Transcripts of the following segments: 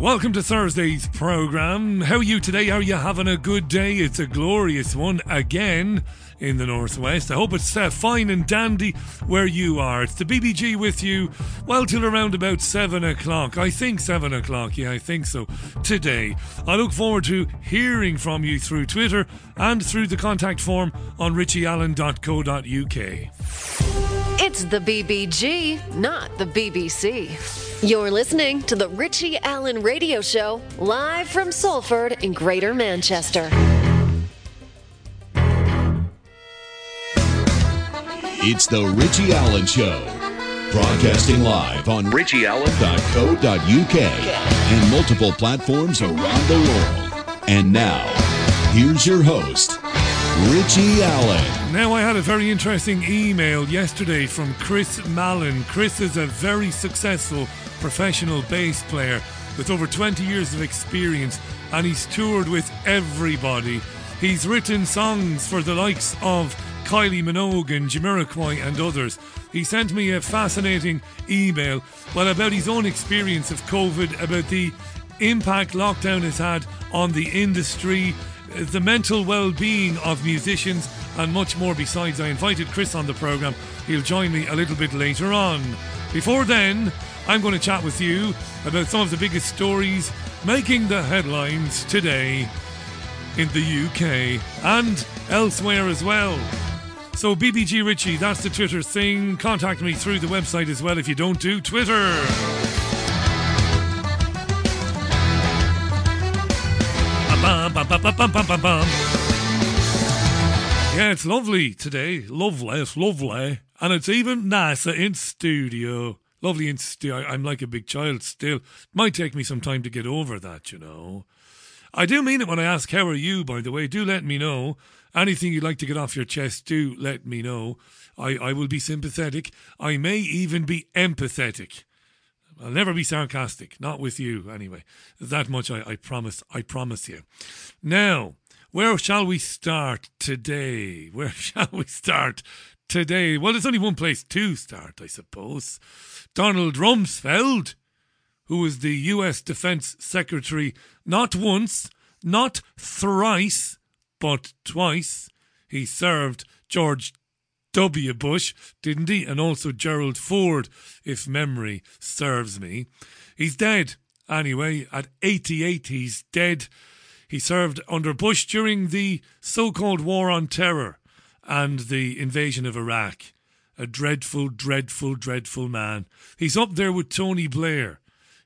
Welcome to Thursday's program. How are you today? Are you having a good day? It's a glorious one again in the Northwest. I hope it's uh, fine and dandy where you are. It's the BBG with you, well, till around about 7 o'clock. I think 7 o'clock, yeah, I think so, today. I look forward to hearing from you through Twitter and through the contact form on richieallen.co.uk. It's the BBG, not the BBC. You're listening to the Richie Allen Radio Show, live from Salford in Greater Manchester. It's the Richie Allen Show. Broadcasting live on richieallen.co.uk and multiple platforms around the world. And now, here's your host, Richie Allen. Now, I had a very interesting email yesterday from Chris Malin. Chris is a very successful professional bass player with over 20 years of experience, and he's toured with everybody. He's written songs for the likes of Kylie Minogue and Jamiroquai and others. He sent me a fascinating email well about his own experience of COVID, about the impact lockdown has had on the industry, the mental well-being of musicians and much more besides. I invited Chris on the program. He'll join me a little bit later on. Before then, I'm going to chat with you about some of the biggest stories making the headlines today in the UK and elsewhere as well. So, BBG Richie, that's the Twitter thing. Contact me through the website as well if you don't do Twitter. Yeah, it's lovely today. Lovely, it's lovely. And it's even nicer in studio. Lovely in studio. I'm like a big child still. Might take me some time to get over that, you know. I do mean it when I ask, How are you, by the way? Do let me know. Anything you'd like to get off your chest, do let me know. I, I will be sympathetic. I may even be empathetic. I'll never be sarcastic, not with you, anyway. That much I, I promise, I promise you. Now, where shall we start today? Where shall we start today? Well, there's only one place to start, I suppose. Donald Rumsfeld, who was the US Defense Secretary not once, not thrice, but twice. He served George W. Bush, didn't he? And also Gerald Ford, if memory serves me. He's dead. Anyway, at 88, he's dead. He served under Bush during the so called War on Terror and the invasion of Iraq. A dreadful, dreadful, dreadful man. He's up there with Tony Blair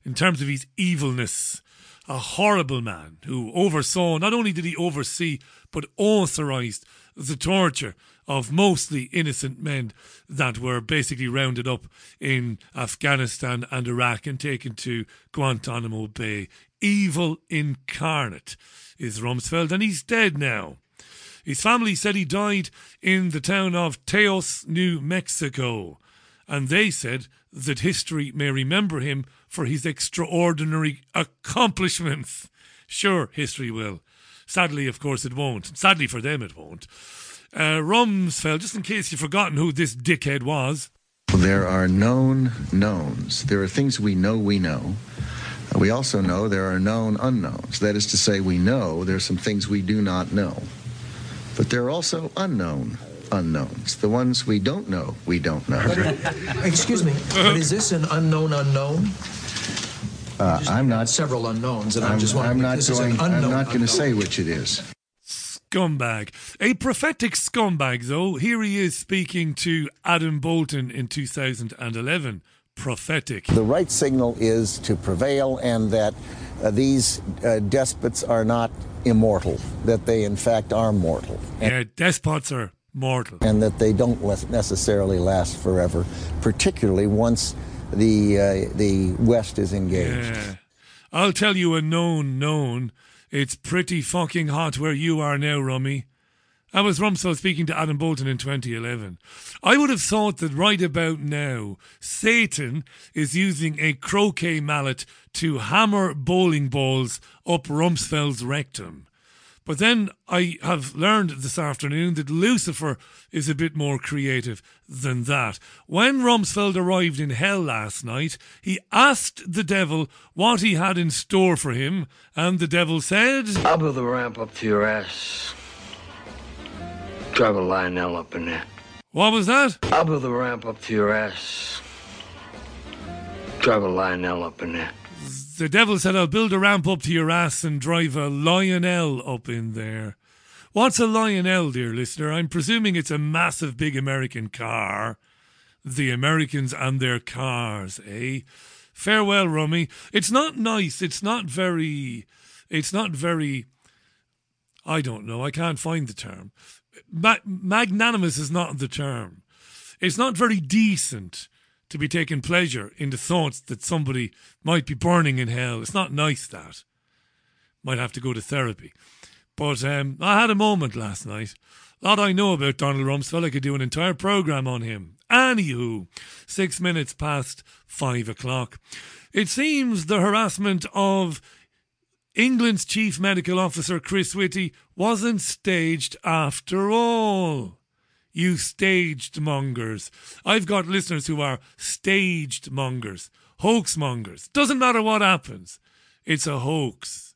in terms of his evilness. A horrible man who oversaw, not only did he oversee, but authorized the torture of mostly innocent men that were basically rounded up in Afghanistan and Iraq and taken to Guantanamo Bay. Evil incarnate is Rumsfeld, and he's dead now. His family said he died in the town of Taos, New Mexico, and they said that history may remember him for his extraordinary accomplishments. Sure, history will. Sadly, of course, it won't. Sadly for them, it won't. Uh, Rumsfeld, just in case you've forgotten who this dickhead was. There are known knowns. There are things we know we know. We also know there are known unknowns. That is to say, we know there are some things we do not know. But there are also unknown unknowns. The ones we don't know, we don't know. Excuse me, but is this an unknown unknown? Uh, I'm not. Several unknowns, and I'm, I'm, just wondering I'm not this going. is an unknown I'm not going to say which it is. Scumbag. A prophetic scumbag, though. Here he is speaking to Adam Boulton in 2011. Prophetic. The right signal is to prevail and that uh, these uh, despots are not immortal, that they in fact are mortal, and, Yeah, despots are mortal. and that they don't necessarily last forever, particularly once the, uh, the West is engaged. Yeah. I'll tell you a known known. It's pretty fucking hot where you are now, Rummy. That was Rumsfeld speaking to Adam Boulton in 2011. I would have thought that right about now, Satan is using a croquet mallet to hammer bowling balls up Rumsfeld's rectum. But then I have learned this afternoon that Lucifer is a bit more creative than that. When Rumsfeld arrived in hell last night, he asked the devil what he had in store for him, and the devil said, build a ramp up to your ass. Drive a Lionel up in there. What was that? I'll build a ramp up to your ass. Drive a Lionel up in there. The devil said, I'll build a ramp up to your ass and drive a Lionel up in there. What's a Lionel, dear listener? I'm presuming it's a massive, big American car. The Americans and their cars, eh? Farewell, Rummy. It's not nice. It's not very. It's not very. I don't know. I can't find the term. Ma- magnanimous is not the term. It's not very decent to be taking pleasure in the thoughts that somebody might be burning in hell. It's not nice that. Might have to go to therapy. But um, I had a moment last night. A lot I know about Donald Rumsfeld, I could do an entire programme on him. Anywho, six minutes past five o'clock. It seems the harassment of England's chief medical officer, Chris Whitty, wasn't staged after all. You staged mongers. I've got listeners who are staged mongers, hoax mongers. Doesn't matter what happens, it's a hoax.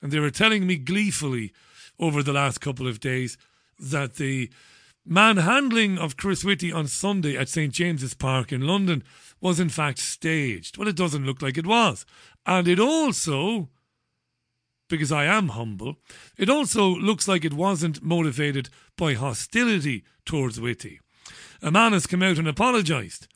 And they were telling me gleefully over the last couple of days that the manhandling of Chris Whitty on Sunday at St James's Park in London was in fact staged. Well, it doesn't look like it was. And it also because I am humble, it also looks like it wasn't motivated by hostility towards Whitty. A man has come out and apologised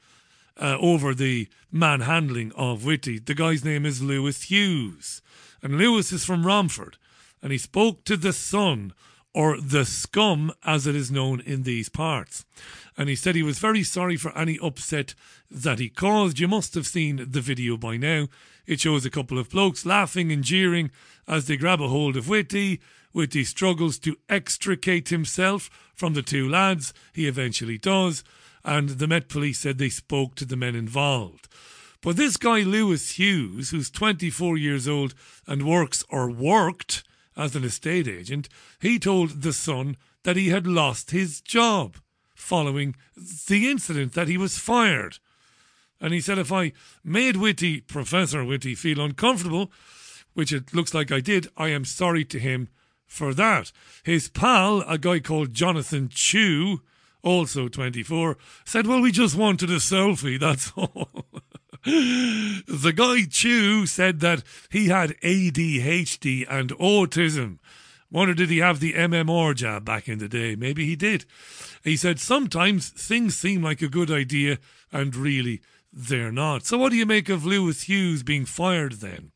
uh, over the manhandling of Whitty. The guy's name is Lewis Hughes, and Lewis is from Romford, and he spoke to the Sun, or the Scum as it is known in these parts. And he said he was very sorry for any upset that he caused. You must have seen the video by now. It shows a couple of blokes laughing and jeering as they grab a hold of Whitty. Whitty struggles to extricate himself from the two lads. He eventually does, and the Met Police said they spoke to the men involved. But this guy, Lewis Hughes, who's 24 years old and works or worked as an estate agent, he told The Sun that he had lost his job following the incident, that he was fired. And he said, if I made Whitty, Professor Whitty, feel uncomfortable, which it looks like I did, I am sorry to him for that. His pal, a guy called Jonathan Chew, also 24, said, Well, we just wanted a selfie, that's all. the guy Chew said that he had ADHD and autism. Wonder did he have the MMR jab back in the day? Maybe he did. He said sometimes things seem like a good idea and really they're not. So what do you make of Lewis Hughes being fired then?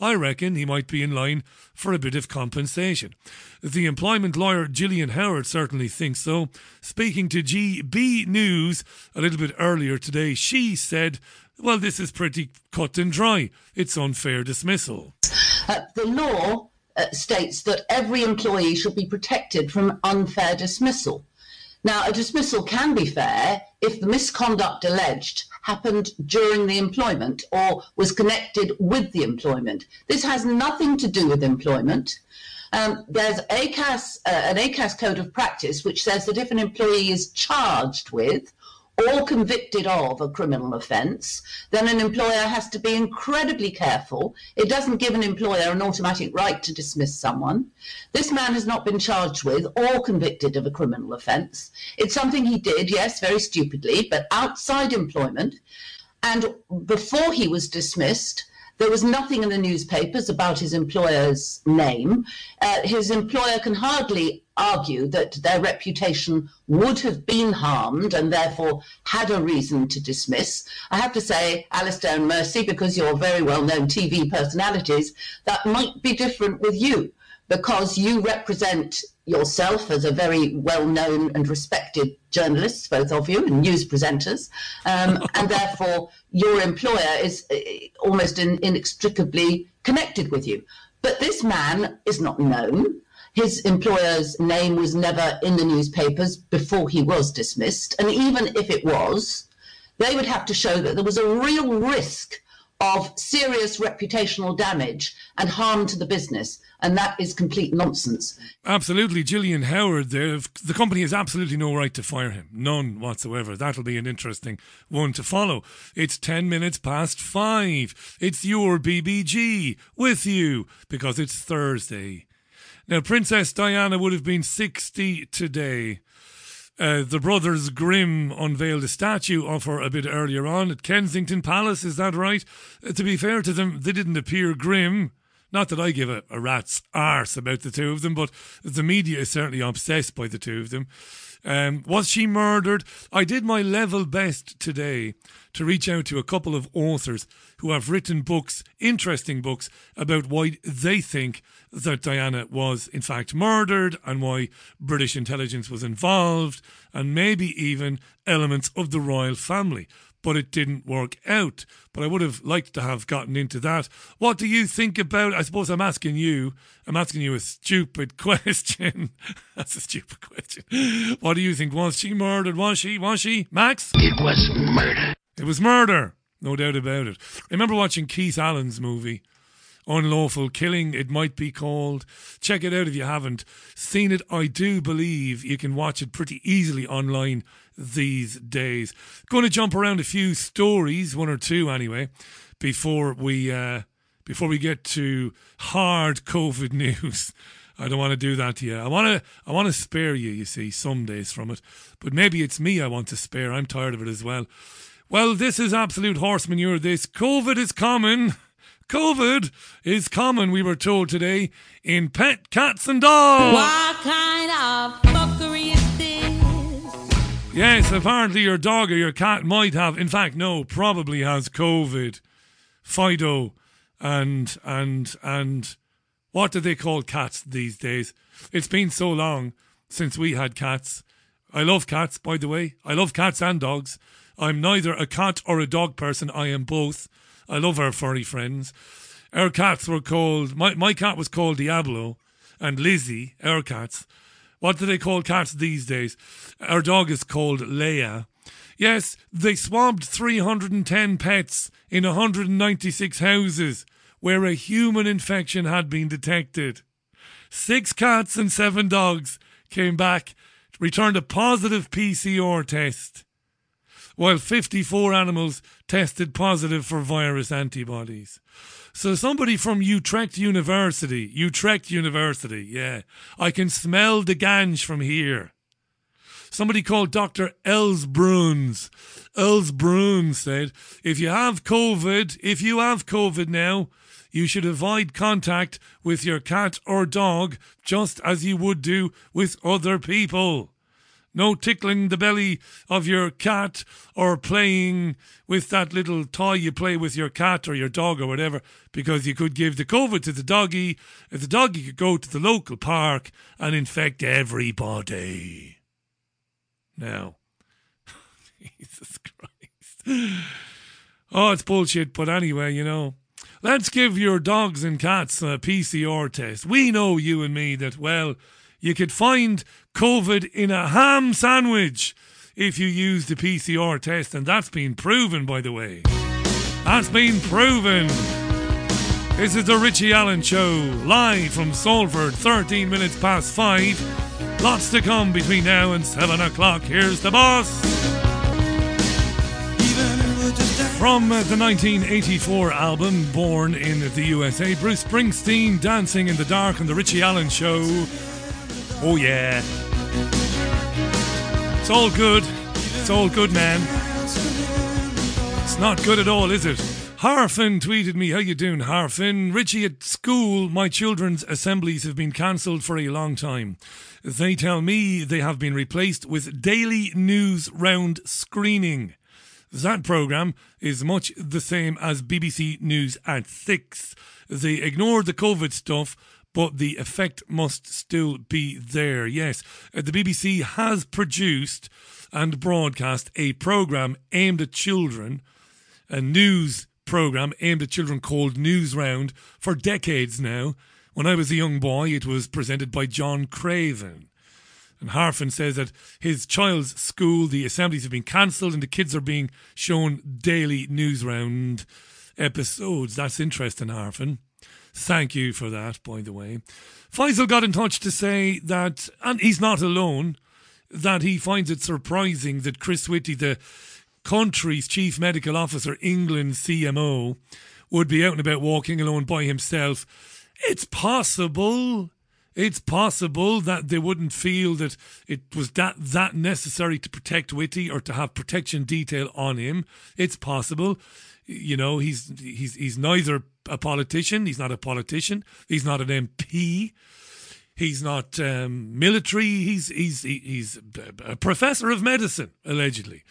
I reckon he might be in line for a bit of compensation. The employment lawyer Gillian Howard certainly thinks so. Speaking to GB News a little bit earlier today, she said, well, this is pretty cut and dry. It's unfair dismissal. Uh, the law uh, states that every employee should be protected from unfair dismissal. Now, a dismissal can be fair if the misconduct alleged happened during the employment or was connected with the employment. This has nothing to do with employment. Um, there's ACAS, uh, an ACAS code of practice which says that if an employee is charged with or convicted of a criminal offence, then an employer has to be incredibly careful. It doesn't give an employer an automatic right to dismiss someone. This man has not been charged with or convicted of a criminal offence. It's something he did, yes, very stupidly, but outside employment. And before he was dismissed, there was nothing in the newspapers about his employer's name. Uh, his employer can hardly argue that their reputation would have been harmed and therefore had a reason to dismiss. I have to say, Alastair and Mercy, because you're very well known TV personalities, that might be different with you because you represent yourself as a very well known and respected journalist, both of you, and news presenters, um, and therefore your employer is uh, almost in, inextricably connected with you. But this man is not known. His employer's name was never in the newspapers before he was dismissed. And even if it was, they would have to show that there was a real risk of serious reputational damage and harm to the business. And that is complete nonsense. Absolutely. Gillian Howard, the, the company has absolutely no right to fire him. None whatsoever. That'll be an interesting one to follow. It's 10 minutes past five. It's your BBG with you because it's Thursday. Now, Princess Diana would have been 60 today. Uh, the brothers Grimm unveiled a statue of her a bit earlier on at Kensington Palace. Is that right? Uh, to be fair to them, they didn't appear grim. Not that I give a, a rat's arse about the two of them, but the media is certainly obsessed by the two of them. Um, was she murdered? I did my level best today to reach out to a couple of authors who have written books, interesting books, about why they think that Diana was in fact murdered and why British intelligence was involved and maybe even elements of the royal family. But it didn't work out. But I would have liked to have gotten into that. What do you think about? I suppose I'm asking you. I'm asking you a stupid question. That's a stupid question. What do you think? Was she murdered? Was she? Was she? Max? It was murder. It was murder. No doubt about it. I remember watching Keith Allen's movie Unlawful Killing, it might be called. Check it out if you haven't seen it. I do believe you can watch it pretty easily online these days. Going to jump around a few stories, one or two anyway, before we uh, before we get to hard COVID news. I don't want to do that to you. I want to I want to spare you, you see, some days from it. But maybe it's me I want to spare. I'm tired of it as well. Well, this is absolute horse manure. This COVID is common. COVID is common, we were told today, in pet cats and dogs. What kind of fuckery is this? Yes, apparently your dog or your cat might have, in fact, no, probably has COVID, Fido, and, and, and, what do they call cats these days? It's been so long since we had cats. I love cats, by the way. I love cats and dogs. I'm neither a cat or a dog person. I am both. I love our furry friends. Our cats were called, my, my cat was called Diablo, and Lizzie, our cats. What do they call cats these days? Our dog is called Leia. Yes, they swabbed 310 pets in 196 houses where a human infection had been detected. Six cats and seven dogs came back, returned a positive PCR test while 54 animals tested positive for virus antibodies. So somebody from Utrecht University, Utrecht University, yeah, I can smell the ganj from here. Somebody called Dr. Els Broens. Els Broens said, if you have COVID, if you have COVID now, you should avoid contact with your cat or dog just as you would do with other people no tickling the belly of your cat or playing with that little toy you play with your cat or your dog or whatever, because you could give the COVID to the doggy. If the doggy could go to the local park and infect everybody. Now, Jesus Christ. Oh, it's bullshit, but anyway, you know. Let's give your dogs and cats a PCR test. We know, you and me, that, well, you could find COVID in a ham sandwich if you use the PCR test, and that's been proven, by the way. That's been proven. This is the Richie Allen Show, live from Salford, 13 minutes past 5. Lots to come between now and 7 o'clock. Here's the boss. From the 1984 album Born in the USA, Bruce Springsteen dancing in the dark on the Richie Allen Show. Oh, yeah. It's all good. It's all good, man. It's not good at all, is it? Harfin tweeted me, how you doing, Harfin? Richie, at school, my children's assemblies have been cancelled for a long time. They tell me they have been replaced with daily news round screening. That programme is much the same as BBC News at 6. They ignored the COVID stuff but the effect must still be there. Yes, uh, the BBC has produced and broadcast a programme aimed at children, a news programme aimed at children called Newsround for decades now. When I was a young boy, it was presented by John Craven. And Harfin says that his child's school, the assemblies have been cancelled and the kids are being shown daily news round episodes. That's interesting, Harfin. Thank you for that, by the way. Faisal got in touch to say that, and he's not alone, that he finds it surprising that Chris Whitty, the country's chief medical officer, England CMO, would be out and about walking alone by himself. It's possible. It's possible that they wouldn't feel that it was that that necessary to protect Whitty or to have protection detail on him. It's possible. You know, he's he's he's neither a politician, he's not a politician, he's not an MP, he's not um, military, he's he's he's a professor of medicine allegedly.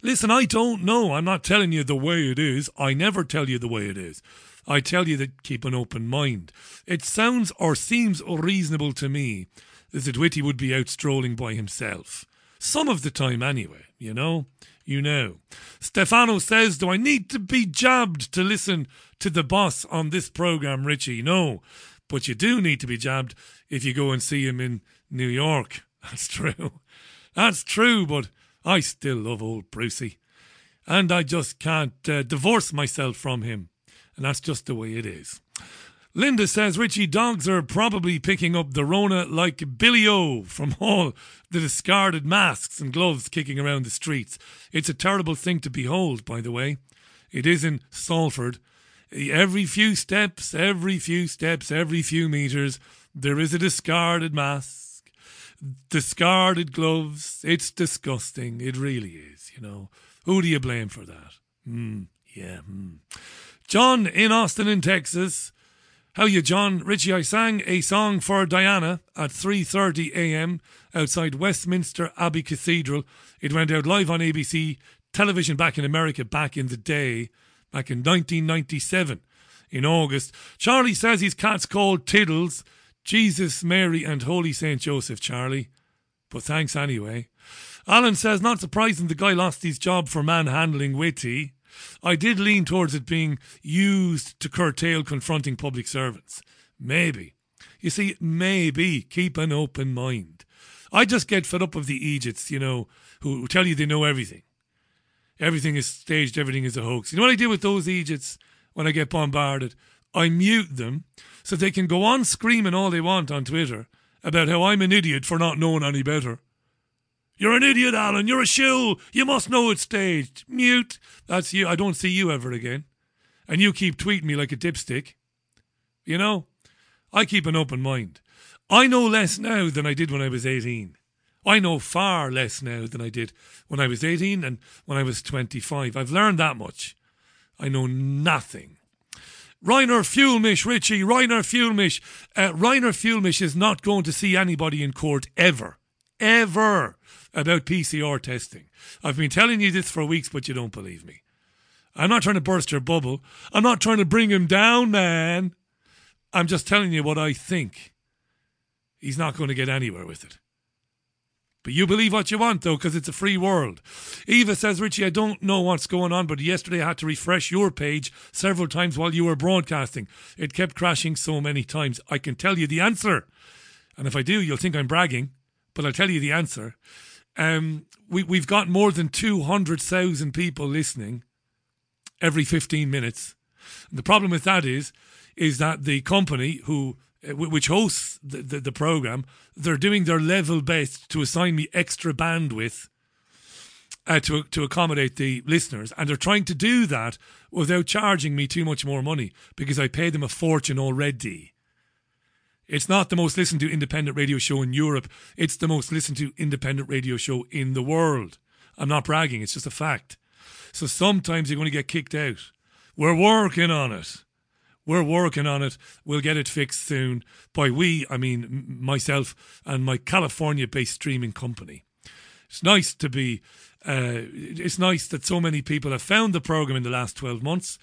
Listen, I don't know. I'm not telling you the way it is. I never tell you the way it is. I tell you that keep an open mind. It sounds or seems reasonable to me that Whitty would be out strolling by himself. Some of the time, anyway, you know? You know. Stefano says, Do I need to be jabbed to listen to the boss on this program, Richie? No. But you do need to be jabbed if you go and see him in New York. That's true. That's true, but I still love old Brucey. And I just can't uh, divorce myself from him. And that's just the way it is. Linda says Richie dogs are probably picking up the Rona like Billy O from all the discarded masks and gloves kicking around the streets. It's a terrible thing to behold, by the way. It is in Salford. Every few steps, every few steps, every few meters, there is a discarded mask discarded gloves. It's disgusting. It really is, you know. Who do you blame for that? Mm, yeah. Mm. John in Austin, in Texas. How you, John? Richie, I sang a song for Diana at 3.30 a.m. outside Westminster Abbey Cathedral. It went out live on ABC television back in America back in the day, back in 1997 in August. Charlie says his cat's called Tiddles. Jesus, Mary, and Holy Saint Joseph, Charlie. But thanks anyway. Alan says, not surprising the guy lost his job for manhandling Whitty. I did lean towards it being used to curtail confronting public servants. Maybe. You see, maybe. Keep an open mind. I just get fed up of the Egypts, you know, who tell you they know everything. Everything is staged, everything is a hoax. You know what I do with those Egypts when I get bombarded? I mute them so they can go on screaming all they want on Twitter about how I'm an idiot for not knowing any better. You're an idiot, Alan. You're a shill. You must know it's staged. Mute. That's you. I don't see you ever again. And you keep tweeting me like a dipstick. You know, I keep an open mind. I know less now than I did when I was 18. I know far less now than I did when I was 18 and when I was 25. I've learned that much. I know nothing Reiner Fuellmich, Richie, Reiner Fuellmich. Uh, Reiner Fuellmich is not going to see anybody in court ever, ever about PCR testing. I've been telling you this for weeks, but you don't believe me. I'm not trying to burst your bubble. I'm not trying to bring him down, man. I'm just telling you what I think. He's not going to get anywhere with it. But you believe what you want, though, because it's a free world. Eva says, Richie, I don't know what's going on, but yesterday I had to refresh your page several times while you were broadcasting. It kept crashing so many times. I can tell you the answer. And if I do, you'll think I'm bragging, but I'll tell you the answer. Um, we, we've got more than 200,000 people listening every 15 minutes. And the problem with that is, is that the company who uh, which hosts the, the, the, program, they're doing their level best to assign me extra bandwidth uh, to, to accommodate the listeners. And they're trying to do that without charging me too much more money because I pay them a fortune already. It's not the most listened to independent radio show in Europe. It's the most listened to independent radio show in the world. I'm not bragging, it's just a fact. So sometimes you're going to get kicked out. We're working on it. We're working on it. We'll get it fixed soon. By we, I mean myself and my California based streaming company. It's nice to be, uh, it's nice that so many people have found the program in the last 12 months.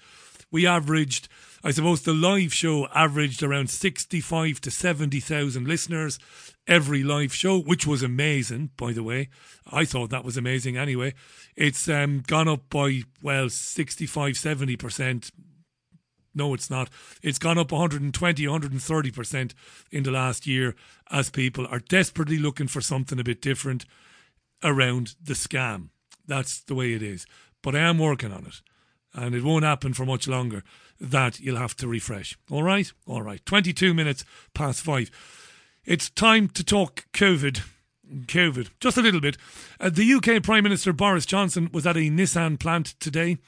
We averaged, I suppose the live show averaged around 65 to 70,000 listeners every live show, which was amazing, by the way. I thought that was amazing anyway. It's um, gone up by, well, 65, 70%, no, it's not. It's gone up 120, 130% in the last year as people are desperately looking for something a bit different around the scam. That's the way it is. But I am working on it. And it won't happen for much longer. That you'll have to refresh. All right? All right. 22 minutes past five. It's time to talk COVID. COVID, just a little bit. Uh, the UK Prime Minister Boris Johnson was at a Nissan plant today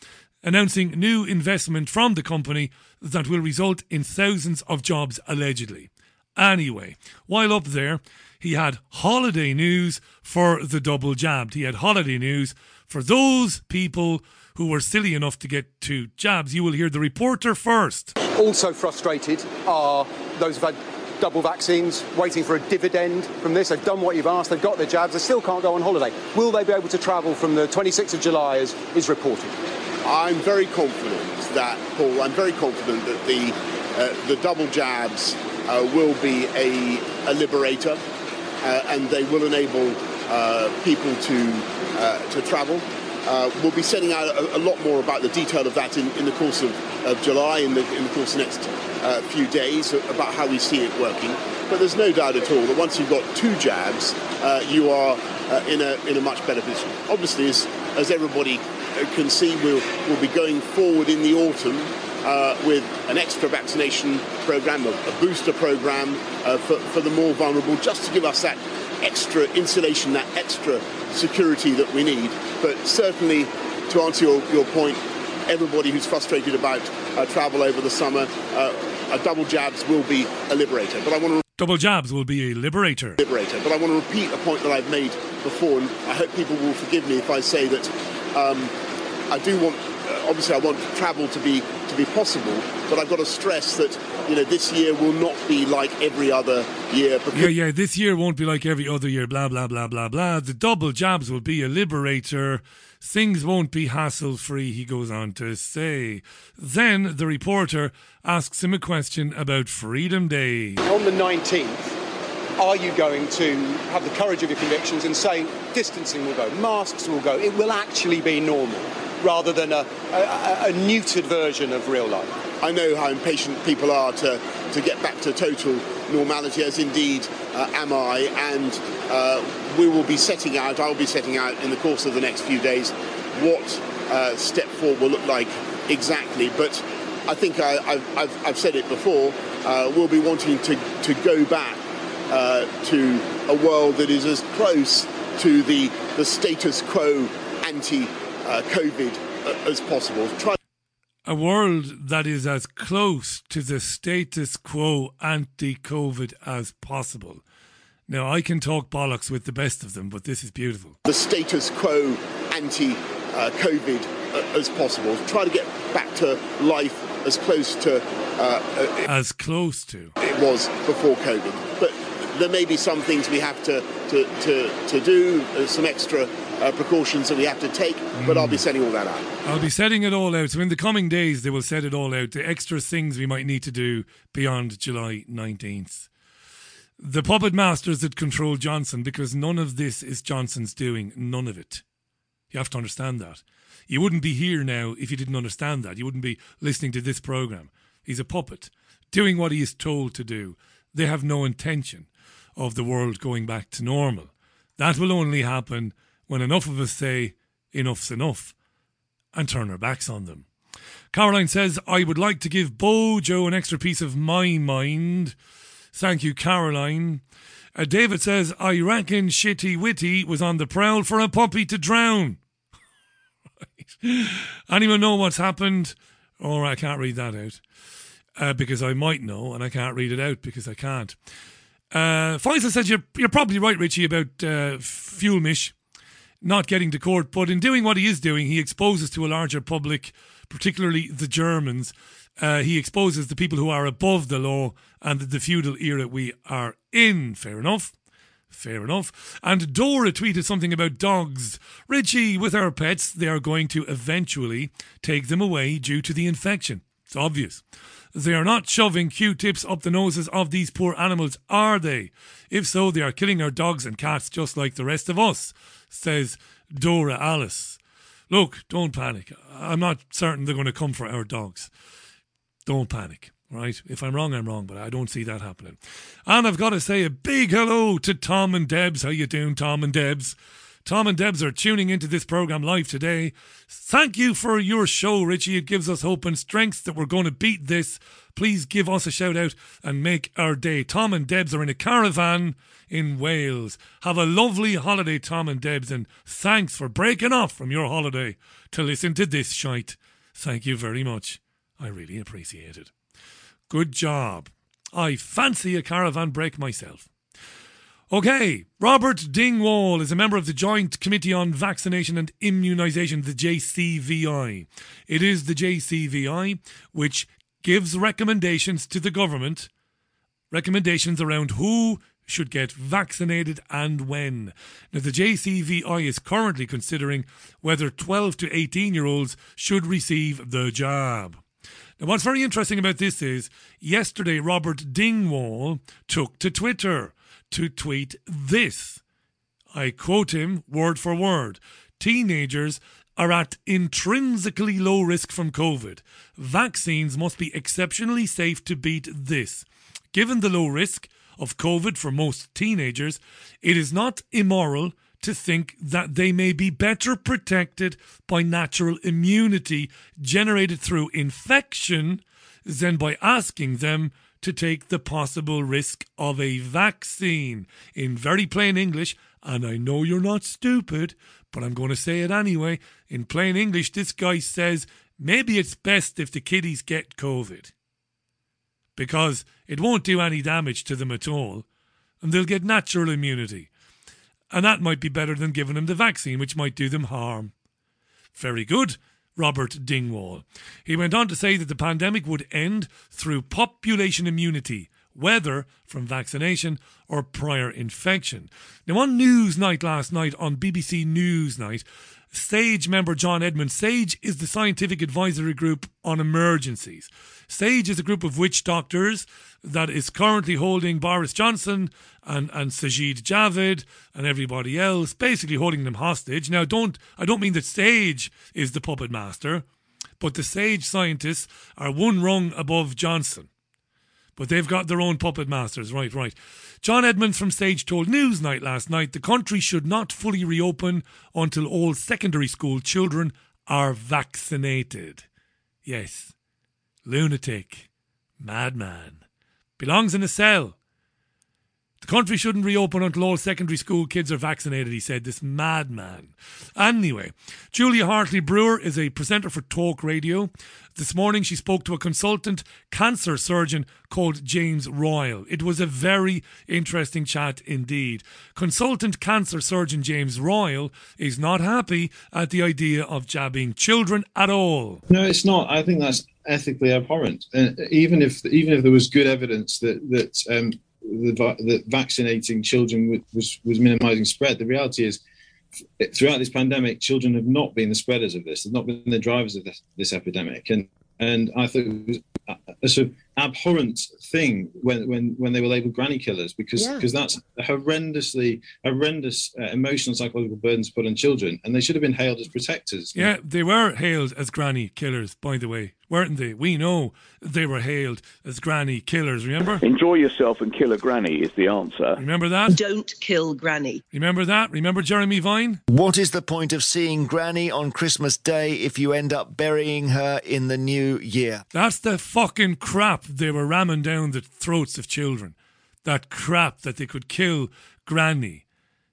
announcing new investment from the company that will result in thousands of jobs allegedly. Anyway, while up there, he had holiday news for the double jabbed. He had holiday news for those people who were silly enough to get two jabs. You will hear the reporter first. Also frustrated are those who've had double vaccines, waiting for a dividend from this. They've done what you've asked, they've got their jabs, they still can't go on holiday. Will they be able to travel from the 26th of July as is reported? I'm very confident that, Paul, I'm very confident that the, uh, the double jabs uh, will be a, a liberator uh, and they will enable uh, people to, uh, to travel. Uh, we'll be sending out a, a, lot more about the detail of that in, in the course of, of July, in the, in the course of the next uh, few days, about how we see it working. But there's no doubt at all that once you've got two jabs, uh, you are uh, in, a, in a much better position. Obviously, as, as everybody uh, can see, we'll, we'll be going forward in the autumn uh, with an extra vaccination program, a, a booster program uh, for, for the more vulnerable, just to give us that extra insulation, that extra security that we need. But certainly, to answer your, your point, everybody who's frustrated about uh, travel over the summer, uh, double jabs will be a liberator. But I want to double jabs will be a liberator. Liberator. But I want to repeat a point that I've made before, and I hope people will forgive me if I say that um, I do want. Uh, obviously, I want travel to be to be possible, but I've got to stress that you know this year will not be like every other year. Yeah, yeah. This year won't be like every other year. Blah blah blah blah blah. The double jabs will be a liberator. Things won't be hassle free, he goes on to say. Then the reporter asks him a question about Freedom Day. On the 19th, are you going to have the courage of your convictions and say distancing will go, masks will go, it will actually be normal? rather than a, a, a, neutered version of real life. I know how impatient people are to, to get back to total normality, as indeed uh, am I, and uh, we will be setting out, I'll be setting out in the course of the next few days what uh, step four will look like exactly. But I think I, have I've said it before, uh, we'll be wanting to, to go back uh, to a world that is as close to the, the status quo ante uh, COVID uh, as possible. Try- a world that is as close to the status quo ante COVID as possible. Now, I can talk bollocks with the best of them, but this is beautiful. The status quo ante COVID uh, as possible. Try to get back to life as close to. Uh, uh as close to. It was before COVID. But there may be some things we have to, to, to, to do, uh, some extra uh, precautions that we have to take, but I'll be hmm. setting all that out. I'll be setting it all out. So in the coming days, they will set it all out. The extra things we might need to do beyond July 19th. The puppet masters that control Johnson, because none of this is Johnson's doing. None of it. You have to understand that. You wouldn't be here now if you didn't understand that. You wouldn't be listening to this program. He's a puppet, doing what he is told to do. They have no intention of the world going back to normal. That will only happen when enough of us say enough's enough and turn our backs on them. Caroline says, I would like to give Bojo an extra piece of my mind. Thank you, Caroline. Uh, David says, I reckon Shitty Witty was on the prowl for a puppy to drown. right. Anyone know what's happened? Or I can't read that out. Uh, because I might know, and I can't read it out because I can't. Uh, Faisal says you're, you're probably right, Richie, about uh, Fuellmich not getting to court. But in doing what he is doing, he exposes to a larger public, particularly the Germans, uh, he exposes the people who are above the law and the feudal era we are in. Fair enough. Fair enough. And Dora tweeted something about dogs. Richie, with our pets, they are going to eventually take them away due to the infection. It's obvious. They are not shoving Q tips up the noses of these poor animals, are they? If so, they are killing our dogs and cats just like the rest of us says Dora Alice. Look, don't panic. I'm not certain they're going to come for our dogs. Don't panic, right? If I'm wrong, I'm wrong, but I don't see that happening. And I've got to say a big hello to Tom and Debs. How you doing, Tom and Debs? Tom and Debs are tuning into this program live today. Thank you for your show, Richie. It gives us hope and strength that we're going to beat this. Please give us a shout out and make our day. Tom and Debs are in a caravan in Wales. Have a lovely holiday, Tom and Debs, and thanks for breaking off from your holiday to listen to this shite. Thank you very much. I really appreciate it. Good job. I fancy a caravan break myself. Okay, Robert Dingwall is a member of the Joint Committee on Vaccination and Immunisation, the JCVI. It is the JCVI which gives recommendations to the government, recommendations around who should get vaccinated and when. Now, the JCVI is currently considering whether 12 to 18 year olds should receive the jab. Now, what's very interesting about this is yesterday Robert Dingwall took to Twitter to tweet this. I quote him word for word Teenagers are at intrinsically low risk from COVID. Vaccines must be exceptionally safe to beat this. Given the low risk of COVID for most teenagers, it is not immoral to think that they may be better protected by natural immunity generated through infection than by asking them to take the possible risk of a vaccine. In very plain English, and I know you're not stupid, but I'm going to say it anyway. In plain English, this guy says maybe it's best if the kiddies get COVID because it won't do any damage to them at all and they'll get natural immunity. And that might be better than giving them the vaccine, which might do them harm. Very good. Robert Dingwall. He went on to say that the pandemic would end through population immunity, whether from vaccination or prior infection. Now, on Newsnight last night, on BBC Newsnight, SAGE member John Edmund. SAGE is the scientific advisory group on emergencies. SAGE is a group of witch doctors that is currently holding Boris Johnson and, and Sajid Javid and everybody else, basically holding them hostage. Now, don't I don't mean that SAGE is the puppet master, but the SAGE scientists are one rung above Johnson. But they've got their own puppet masters, right, right. John Edmunds from SAGE told Newsnight last night the country should not fully reopen until all secondary school children are vaccinated. Yes, lunatic, madman, belongs in a cell. The country shouldn't reopen until all secondary school kids are vaccinated, he said, this madman. Anyway, Julia Hartley Brewer is a presenter for Talk Radio. This morning she spoke to a consultant cancer surgeon called James Royle. It was a very interesting chat indeed. Consultant cancer surgeon James Royle is not happy at the idea of jabbing children at all. No, it's not. I think that's ethically abhorrent. Uh, even if even if there was good evidence that that um, the, that vaccinating children was was minimising spread, the reality is throughout this pandemic, children have not been the spreaders of this. They've not been the drivers of this, this epidemic. And and I thought it was a sort of abhorrent thing when when when they were labelled granny killers because because yeah. that's a horrendously horrendous uh, emotional psychological burdens put on children, and they should have been hailed as protectors. Yeah, they were hailed as granny killers, by the way, weren't they? We know they were hailed as granny killers. Remember? Enjoy yourself and kill a granny is the answer. Remember that? Don't kill granny. Remember that? Remember Jeremy Vine? What is the point of seeing granny on Christmas Day if you end up burying her in the new year? That's the fucking crap they were ramming down the throats of children. That crap that they could kill granny.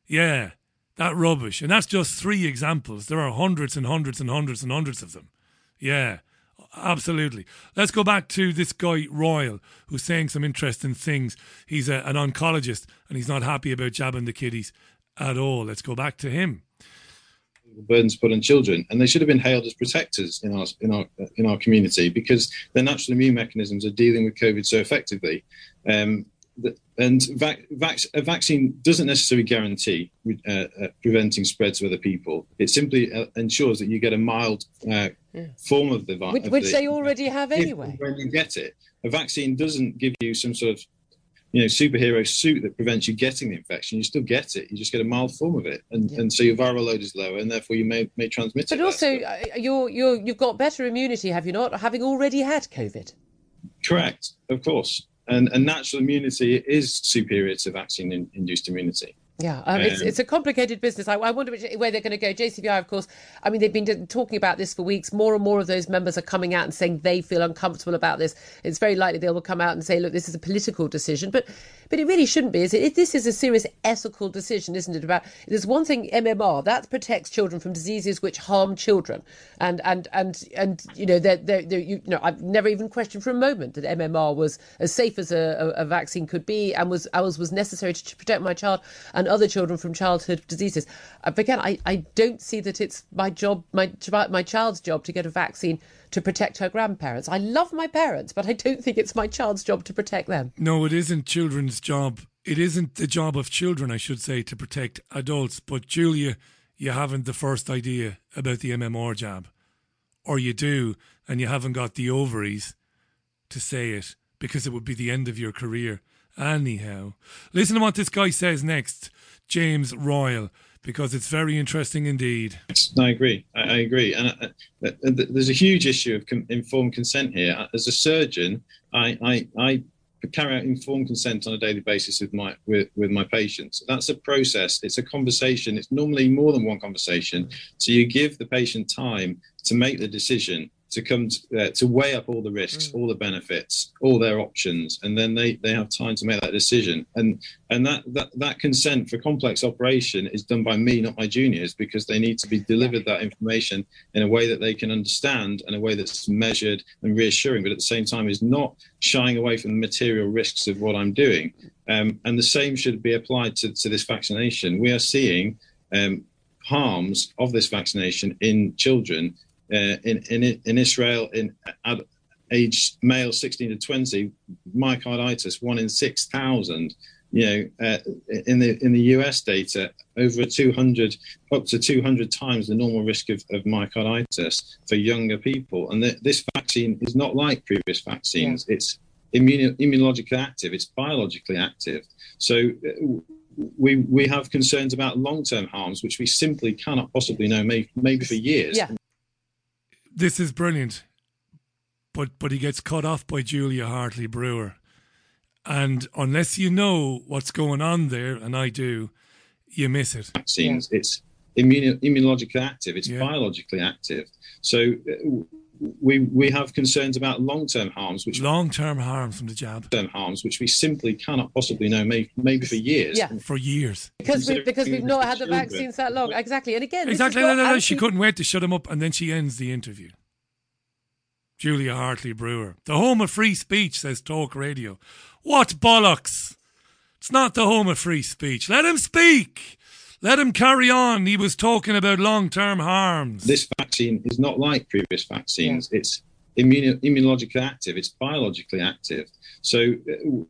Yeah, that rubbish. And that's just three examples. There are hundreds and hundreds and hundreds and hundreds of them. Yeah, absolutely. Let's go back to this guy, Royle, who's saying some interesting things. He's a, an oncologist and he's not happy about jabbing the kiddies at all. Let's go back to him burdens put on children, and they should have been hailed as protectors in our in our in our community because their natural immune mechanisms are dealing with COVID so effectively. Um, and vac- vac- a vaccine doesn't necessarily guarantee uh, uh, preventing spread to other people. It simply uh, ensures that you get a mild uh, yeah. form of the virus, which, which the, they already have anyway. When you get it, a vaccine doesn't give you some sort of you know superhero suit that prevents you getting the infection. You still get it. You just get a mild form of it, and, yeah. and so your viral load is lower, and therefore you may may transmit but it. But also, uh, you're you're you've got better immunity, have you not? Having already had COVID. Correct, of course, and and natural immunity is superior to vaccine induced immunity. Yeah, um, it's, Um, it's a complicated business. I, I wonder which, where they're going to go. JCVI, of course, I mean, they've been talking about this for weeks. More and more of those members are coming out and saying they feel uncomfortable about this. It's very likely they will come out and say, look, this is a political decision. But but it really shouldn't be, is it? this is a serious ethical decision, isn't it? About There's one thing, MMR, that protects children from diseases which harm children. And, and, and, and you know, they're, they're, they're, you know, I've never even questioned for a moment that MMR was as safe as a, a, a vaccine could be and was, ours was necessary to, to protect my child and other children from childhood diseases. Uh, But again, I, I don't see that it's my job, my, my child's job to get a vaccine to protect her grandparents. I love my parents, but I don't think it's my child's job to protect them. No, it isn't children's job. It isn't the job of children, I should say, to protect adults. But Julia, you haven't the first idea about the MMR jab. Or you do, and you haven't got the ovaries to say it because it would be the end of your career. Anyhow, listen to what this guy says next, James Royle, because it's very interesting indeed. I agree. I, I agree. And uh, uh, th- there's a huge issue of com- informed consent here. Uh, As a surgeon, I, I, I carry out informed consent on a daily basis with my with, with my patients. That's a process. It's a conversation. It's normally more than one conversation. So you give the patient time to make the decision to come to, uh, to weigh up all the risks, all the benefits, all their options, and then they, they have time to make that decision. And and that, that that consent for complex operation is done by me, not my juniors, because they need to be delivered that information in a way that they can understand and a way that's measured and reassuring, but at the same time is not shying away from the material risks of what I'm doing. Um, and the same should be applied to, to this vaccination. We are seeing um, harms of this vaccination in children uh, in, in in Israel in at age male 16 to 20 myocarditis one in 6,000 you know uh, in the in the US data over 200 up to 200 times the normal risk of, of myocarditis for younger people. And th- this vaccine is not like previous vaccines. It's immuno- immunologically active. It's biologically active. So uh, we we have concerns about long-term harms which we simply cannot possibly know may, maybe for years. Yeah. This is brilliant. But but he gets cut off by Julia Hartley Brewer. And unless you know what's going on there, and I do, you miss it. vaccines. It's immuno- immunologically active. It's biologically active. So uh, we we have concerns about long-term harms, which long-term harms from the jab, term harms, which we simply cannot possibly know, may, maybe for years. Yeah. For years. Because we because we've not had the Children. vaccines that long. Exactly. And again, Exactly. not No, no, no, she couldn't wait to shut him up, and then she ends the interview. Julia Hartley Brewer. The home of free speech, says Talk Radio. What bollocks! It's not the home of free speech. Let him speak! Let him carry on. He was talking about long term harms. This vaccine is not like previous vaccines. It's immuno- immunologically active. It's biologically active. So uh,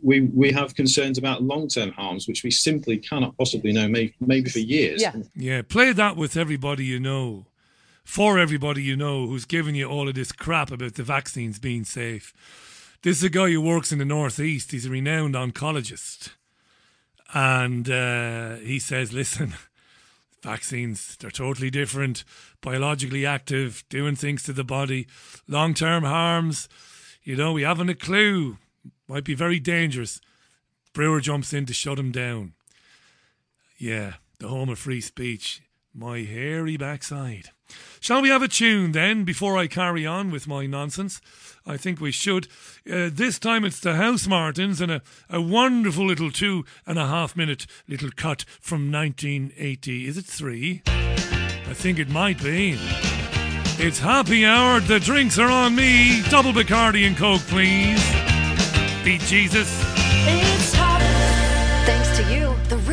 we we have concerns about long-term harms, which we simply cannot possibly know, may, maybe for years. Yeah. Yeah, play that with everybody you know. For everybody you know who's giving you all of this crap about the vaccines being safe. This is a guy who works in the Northeast. He's a renowned oncologist. And uh, he says, listen, vaccines, they're totally different, biologically active, doing things to the body, long term harms. You know, we haven't a clue. Might be very dangerous. Brewer jumps in to shut him down. Yeah, the home of free speech. My hairy backside. Shall we have a tune then before I carry on with my nonsense? I think we should. Uh, this time it's the Housemartins and a, a wonderful little two and a half minute little cut from 1980. Is it three? I think it might be. It's happy hour. The drinks are on me. Double Bacardi and Coke, please. Beat Jesus.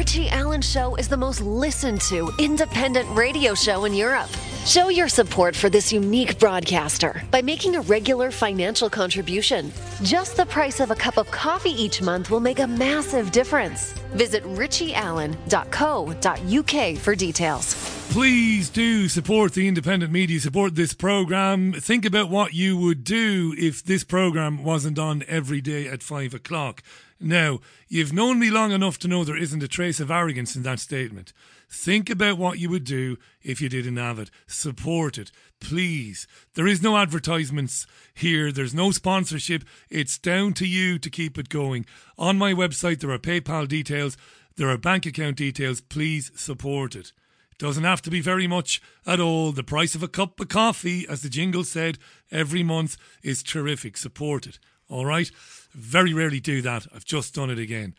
Richie Allen Show is the most listened to independent radio show in Europe. Show your support for this unique broadcaster by making a regular financial contribution. Just the price of a cup of coffee each month will make a massive difference. Visit richieallen.co.uk for details. Please do support the independent media, support this program. Think about what you would do if this program wasn't on every day at five o'clock. Now, you've known me long enough to know there isn't a trace of arrogance in that statement. Think about what you would do if you didn't have it. Support it, please. There is no advertisements here, there's no sponsorship. It's down to you to keep it going. On my website, there are PayPal details. There are bank account details. Please support it. Doesn't have to be very much at all. The price of a cup of coffee, as the jingle said, every month is terrific. Support it. All right? Very rarely do that. I've just done it again.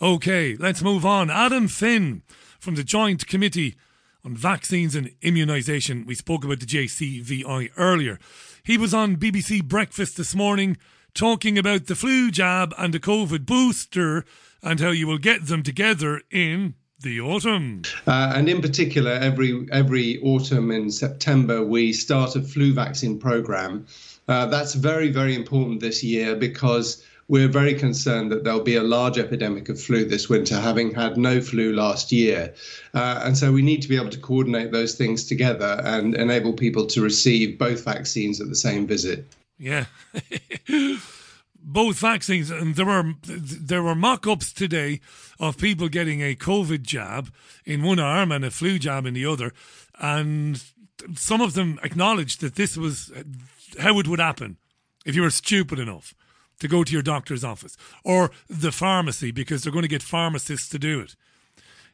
Okay, let's move on. Adam Finn from the Joint Committee on Vaccines and Immunisation. We spoke about the JCVI earlier. He was on BBC Breakfast this morning talking about the flu jab and the COVID booster and how you will get them together in the autumn. Uh, and in particular, every every autumn in September, we start a flu vaccine program. Uh, that's very, very important this year because we're very concerned that there'll be a large epidemic of flu this winter, having had no flu last year. Uh, and so we need to be able to coordinate those things together and enable people to receive both vaccines at the same visit. Yeah. both vaccines, and there were there were mock-ups today of people getting a COVID jab in one arm and a flu jab in the other, and some of them acknowledged that this was how it would happen if you were stupid enough to go to your doctor's office or the pharmacy because they're going to get pharmacists to do it.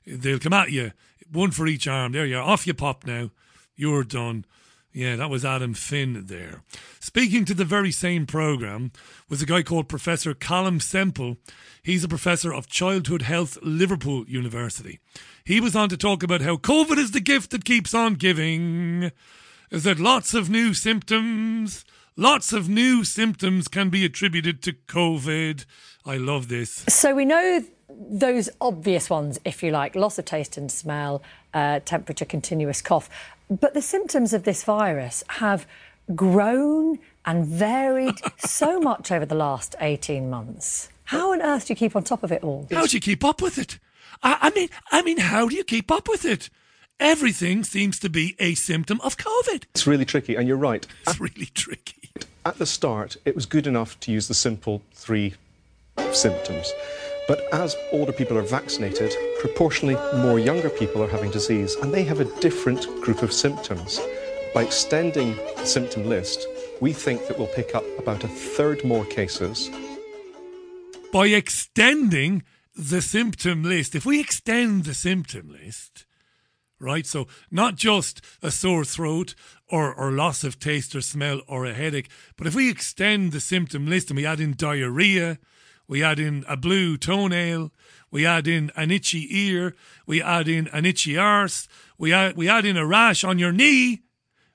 They'll come at you, one for each arm. There you are, off you pop now. You're done. Yeah, that was Adam Finn there. Speaking to the very same programme was a guy called Professor Calum Semple. He's a professor of childhood health, Liverpool University. He was on to talk about how COVID is the gift that keeps on giving. Is that lots of new symptoms, lots of new symptoms can be attributed to COVID. I love this. So we know those obvious ones, if you like loss of taste and smell, uh, temperature, continuous cough. But the symptoms of this virus have grown and varied so much over the last 18 months. How on earth do you keep on top of it all? How do you keep up with it? I, I mean, I mean, how do you keep up with it? Everything seems to be a symptom of COVID. It's really tricky, and you're right. It's really tricky. At the start, it was good enough to use the simple three symptoms. But as older people are vaccinated, proportionally more younger people are having disease, and they have a different group of symptoms. By extending the symptom list, we think that we'll pick up about a third more cases. By extending the symptom list, if we extend the symptom list, right? So not just a sore throat or, or loss of taste or smell or a headache, but if we extend the symptom list and we add in diarrhea, we add in a blue toenail, we add in an itchy ear, we add in an itchy arse, we add, we add in a rash on your knee,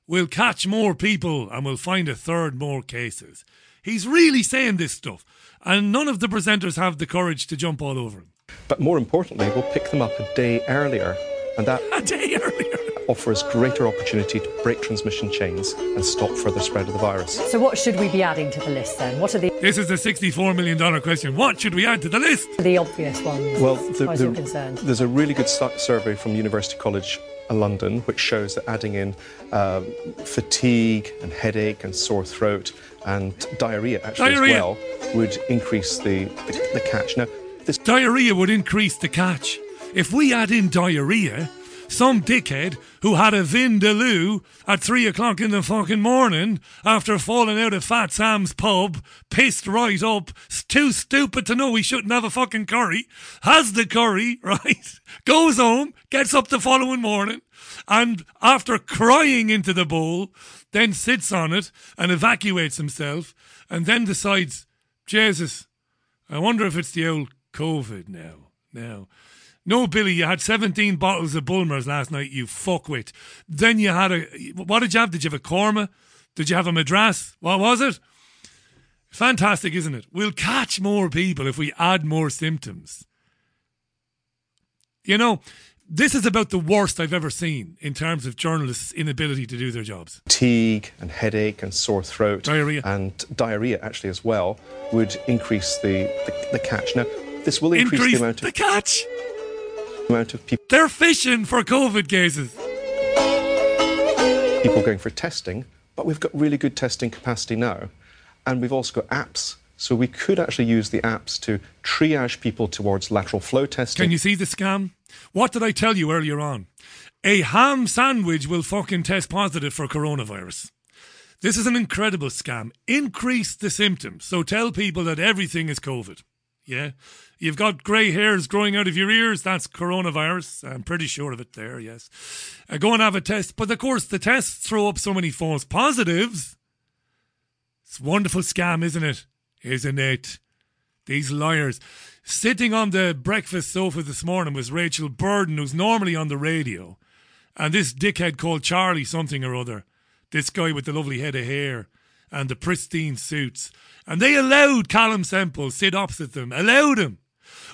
we'll catch more people and we'll find a third more cases. He's really saying this stuff, and none of the presenters have the courage to jump all over him. But more importantly, we'll pick them up a day earlier, and that a day earlier offers greater opportunity to break transmission chains and stop further spread of the virus. So, what should we be adding to the list then? What are the This is a $64 million question. What should we add to the list? the obvious ones? Well, as the, the- concerned. there's a really good survey from University College London which shows that adding in um, fatigue and headache and sore throat and diarrhea actually Diarrhea. as well would increase the, the, the catch. Now, this Diarrhea would increase the catch. If we add in diarrhea, some dickhead who had a vindaloo at three o'clock in the fucking morning after falling out of Fat Sam's pub, pissed right up, too stupid to know he shouldn't have a fucking curry, has the curry, right? Goes home, gets up the following morning, and after crying into the bowl, then sits on it and evacuates himself, and then decides, Jesus, I wonder if it's the old COVID now. Now. No, Billy, you had 17 bottles of Bulmers last night, you fuckwit. Then you had a. What did you have? Did you have a korma? Did you have a madras? What was it? Fantastic, isn't it? We'll catch more people if we add more symptoms. You know, this is about the worst I've ever seen in terms of journalists' inability to do their jobs. fatigue and headache and sore throat Diarrhea. and diarrhea actually as well would increase the, the, the catch. Now, this will increase, Increase the amount of. the catch. Amount of people They're fishing for COVID cases. people going for testing, but we've got really good testing capacity now. And we've also got apps. So we could actually use the apps to triage people towards lateral flow testing. Can you see the scam? What did I tell you earlier on? A ham sandwich will fucking test positive for coronavirus. This is an incredible scam. Increase the symptoms. So tell people that everything is COVID. Yeah. You've got grey hairs growing out of your ears. That's coronavirus. I'm pretty sure of it there, yes. Uh, go and have a test. But of course, the tests throw up so many false positives. It's a wonderful scam, isn't it? Isn't it? These liars. Sitting on the breakfast sofa this morning was Rachel Burden, who's normally on the radio. And this dickhead called Charlie something or other. This guy with the lovely head of hair and the pristine suits. And they allowed Calum Semple sit opposite them, allowed him.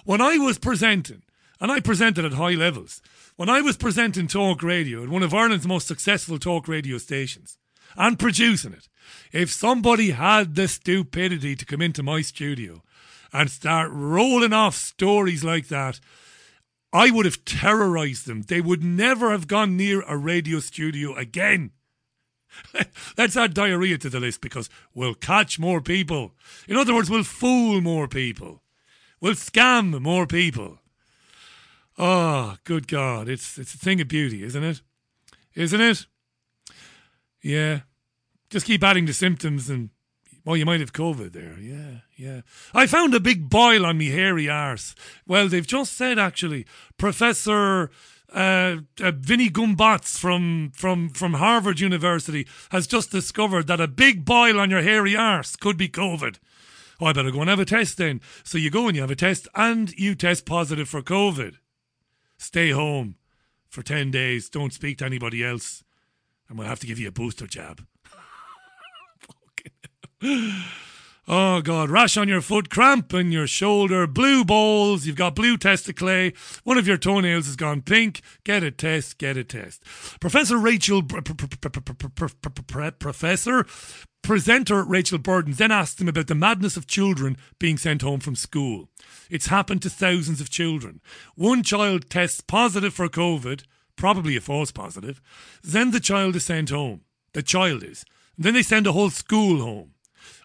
When I was presenting, and I presented at high levels, when I was presenting talk radio at one of Ireland's most successful talk radio stations and producing it, if somebody had the stupidity to come into my studio and start rolling off stories like that, I would have terrorized them. They would never have gone near a radio studio again. Let's add diarrhea to the list because we'll catch more people. In other words, we'll fool more people. We'll scam more people. Oh, good God. It's, it's a thing of beauty, isn't it? Isn't it? Yeah. Just keep adding the symptoms and, well, you might have COVID there. Yeah, yeah. I found a big boil on me hairy arse. Well, they've just said, actually, Professor uh, uh, Vinny Gumbats from, from, from Harvard University has just discovered that a big boil on your hairy arse could be COVID. Oh, I better go and have a test then. So you go and you have a test and you test positive for COVID. Stay home for 10 days. Don't speak to anybody else. And we'll have to give you a booster jab. Oh God, rash on your foot, cramp in your shoulder, blue balls, you've got blue testicle, one of your toenails has gone pink. Get a test, get a test. Professor Rachel, Professor, presenter Rachel Burden then asked him about the madness of children being sent home from school. It's happened to thousands of children. One child tests positive for COVID, probably a false positive. Then the child is sent home. The child is. Then they send a whole school home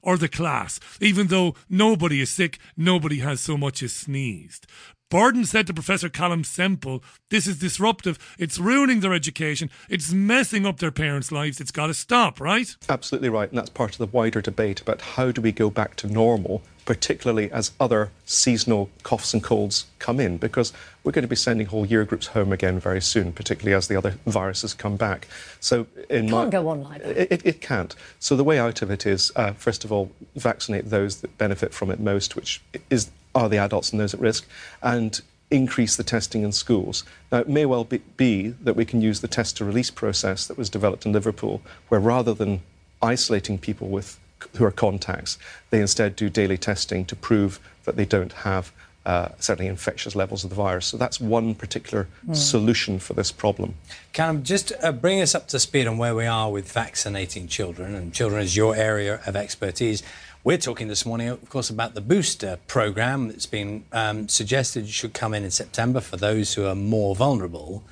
or the class. Even though nobody is sick, nobody has so much as sneezed. Burden said to Professor Calum Semple, This is disruptive. It's ruining their education. It's messing up their parents' lives. It's got to stop, right? Absolutely right. And that's part of the wider debate about how do we go back to normal, particularly as other seasonal coughs and colds come in, because we're going to be sending whole year groups home again very soon, particularly as the other viruses come back. So, in it Can't my, go on like that. It, it can't. So the way out of it is, uh, first of all, vaccinate those that benefit from it most, which is are the adults and those at risk, and increase the testing in schools. Now, it may well be, be that we can use the test to release process that was developed in Liverpool, where rather than isolating people with who are contacts, they instead do daily testing to prove that they don't have uh, certainly infectious levels of the virus. So that's one particular Hmm. solution for this problem. Calum, just uh, bring us up to speed on where we are with vaccinating children, and children is your area of expertise. We're talking this morning, of course, about the booster program that's been um, suggested should come in in September for those who are more vulnerable.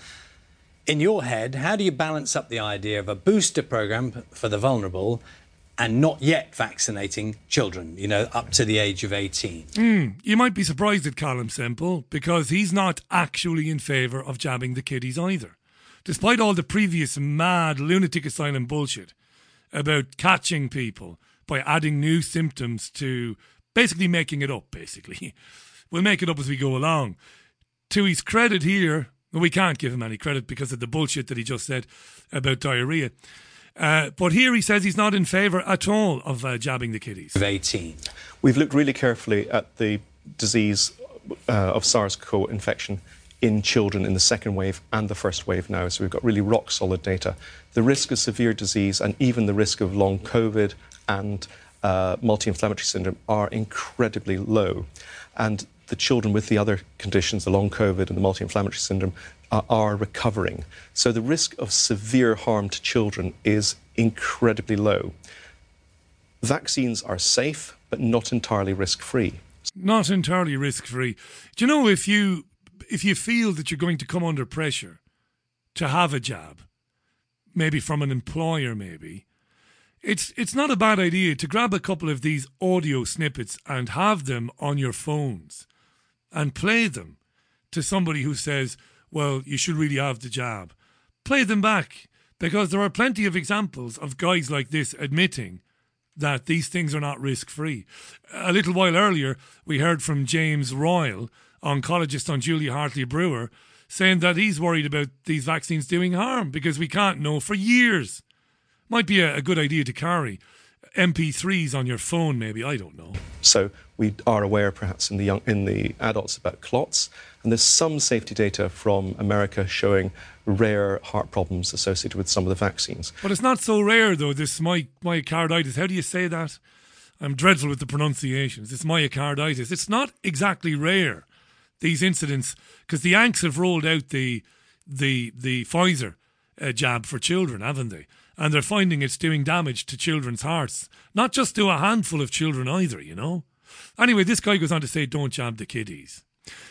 In your head, how do you balance up the idea of a booster program for the vulnerable and not yet vaccinating children, you know, up to the age of 18? Mm, you might be surprised at Calum Semple because he's not actually in favour of jabbing the kiddies either. Despite all the previous mad lunatic asylum bullshit about catching people by adding new symptoms to basically making it up, basically. We'll make it up as we go along. To his credit here, we can't give him any credit because of the bullshit that he just said about diarrhea. Uh, but here he says he's not in favour at all of uh, jabbing the kiddies. Of 18. We've looked really carefully at the disease uh, of SARS CoV infection in children in the second wave and the first wave now. So we've got really rock solid data. The risk of severe disease and even the risk of long COVID and uh, multi inflammatory syndrome are incredibly low. And the children with the other conditions, the long COVID and the multi inflammatory syndrome, are, are recovering. So the risk of severe harm to children is incredibly low. Vaccines are safe, but not entirely risk free. not entirely risk free. Do you know if you if you feel that you're going to come under pressure to have a jab, maybe from an employer, maybe it's it's not a bad idea to grab a couple of these audio snippets and have them on your phones and play them to somebody who says, "Well, you should really have the jab." Play them back because there are plenty of examples of guys like this admitting that these things are not risk free. A little while earlier, we heard from James Royle, oncologist on Julie Hartley Brewer, saying that he's worried about these vaccines doing harm because we can't know for years. Might be a, a good idea to carry MP3s on your phone, maybe. I don't know. So we are aware, perhaps in the young, in the adults, about clots, and there's some safety data from America showing rare heart problems associated with some of the vaccines. But it's not so rare, though, this my, myocarditis. How do you say that? I'm dreadful with the pronunciations. It's myocarditis. It's not exactly rare, these incidents, because the Yanks have rolled out the, the, the Pfizer uh, jab for children, haven't they? And they're finding it's doing damage to children's hearts. Not just to a handful of children either, you know? Anyway, this guy goes on to say, don't jab the kiddies.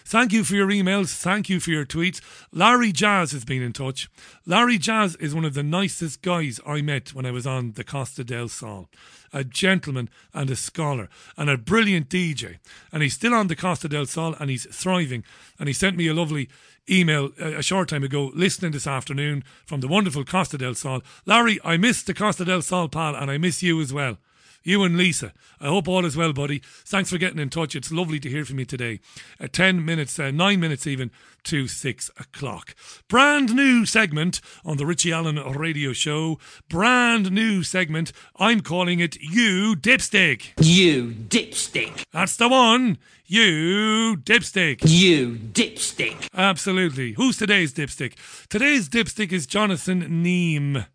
Thank you for your emails. Thank you for your tweets. Larry Jazz has been in touch. Larry Jazz is one of the nicest guys I met when I was on the Costa del Sol. A gentleman and a scholar and a brilliant DJ. And he's still on the Costa del Sol and he's thriving. And he sent me a lovely email uh, a short time ago listening this afternoon from the wonderful Costa del Sol. Larry, I miss the Costa del Sol, pal, and I miss you as well you and Lisa. I hope all is well, buddy. Thanks for getting in touch. It's lovely to hear from you today. Uh, 10 minutes, uh, 9 minutes even to 6 o'clock. Brand new segment on the Richie Allen radio show. Brand new segment. I'm calling it You Dipstick. You dipstick. That's the one. You dipstick. You dipstick. Absolutely. Who's today's dipstick? Today's dipstick is Jonathan Neame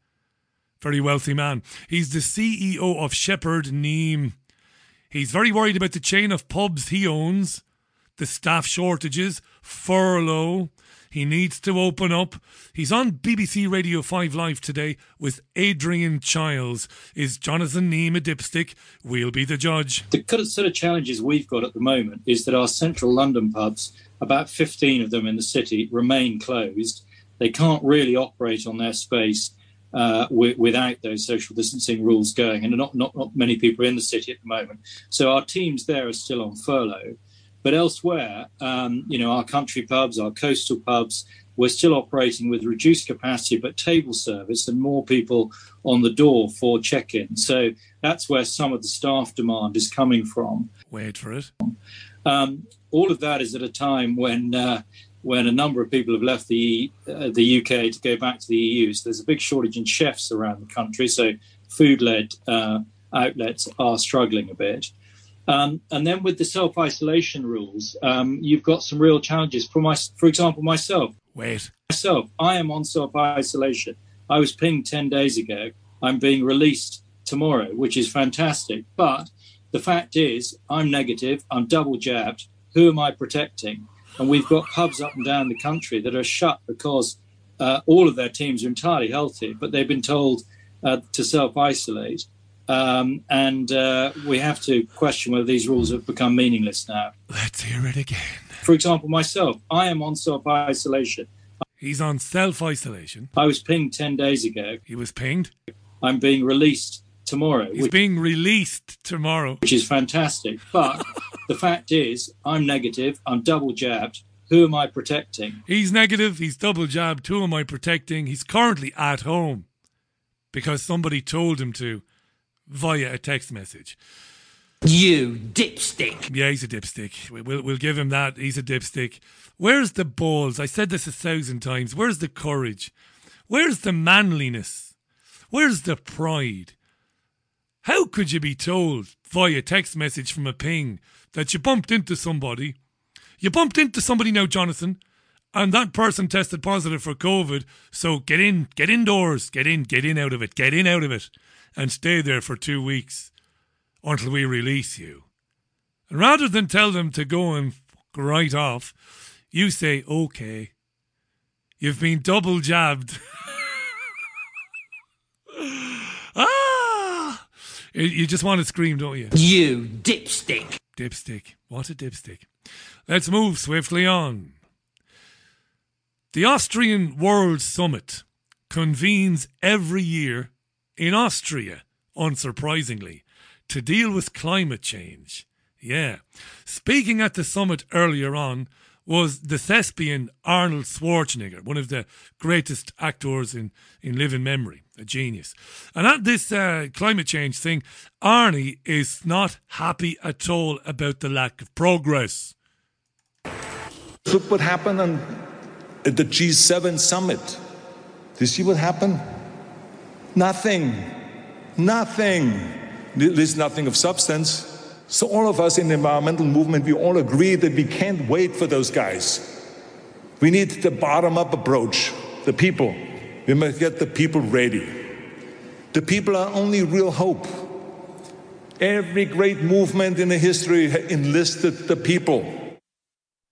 very wealthy man. He's the CEO of Shepherd Neame. He's very worried about the chain of pubs he owns, the staff shortages, furlough. He needs to open up. He's on BBC Radio 5 Live today with Adrian Chiles. Is Jonathan Neame a dipstick? We'll be the judge. The sort of challenges we've got at the moment is that our central London pubs, about 15 of them in the city, remain closed. They can't really operate on their space uh, w- without those social distancing rules going, and not, not not many people are in the city at the moment. So our teams there are still on furlough, but elsewhere, um, you know, our country pubs, our coastal pubs, we're still operating with reduced capacity but table service and more people on the door for check-in. So that's where some of the staff demand is coming from. Wait for it. Um, all of that is at a time when uh, when a number of people have left the uh, the UK to go back to the EU. So there's a big shortage in chefs around the country. So food-led uh, outlets are struggling a bit. Um, and then with the self-isolation rules, um, you've got some real challenges. For my, for example, myself. Wait. Myself, I am on self-isolation. I was pinged ten days ago. I'm being released tomorrow, which is fantastic. But the fact is, I'm negative. I'm double jabbed. Who am I protecting? And we've got pubs up and down the country that are shut because uh, all of their teams are entirely healthy, but they've been told uh, to self isolate. Um, and uh, we have to question whether these rules have become meaningless now. Let's hear it again. For example, myself, I am on self isolation. He's on self isolation. I was pinged 10 days ago. He was pinged? I'm being released tomorrow. He's which, being released tomorrow. Which is fantastic. But the fact is, I'm negative. I'm double jabbed. Who am I protecting? He's negative. He's double jabbed. Who am I protecting? He's currently at home because somebody told him to via a text message. You dipstick. Yeah, he's a dipstick. We'll, we'll give him that. He's a dipstick. Where's the balls? I said this a thousand times. Where's the courage? Where's the manliness? Where's the pride? How could you be told via text message from a ping that you bumped into somebody? You bumped into somebody now, Jonathan, and that person tested positive for COVID. So get in, get indoors, get in, get in out of it, get in out of it, and stay there for two weeks until we release you. And rather than tell them to go and right off, you say, okay, you've been double jabbed. ah! You just want to scream, don't you? You dipstick. Dipstick. What a dipstick. Let's move swiftly on. The Austrian World Summit convenes every year in Austria, unsurprisingly, to deal with climate change. Yeah. Speaking at the summit earlier on was the thespian Arnold Schwarzenegger, one of the greatest actors in, in living memory, a genius. And at this uh, climate change thing, Arnie is not happy at all about the lack of progress. Look what happened on, at the G7 summit. Do you see what happened? Nothing. Nothing. At least nothing of substance. So all of us in the environmental movement, we all agree that we can't wait for those guys. We need the bottom-up approach. The people. We must get the people ready. The people are only real hope. Every great movement in the history enlisted the people.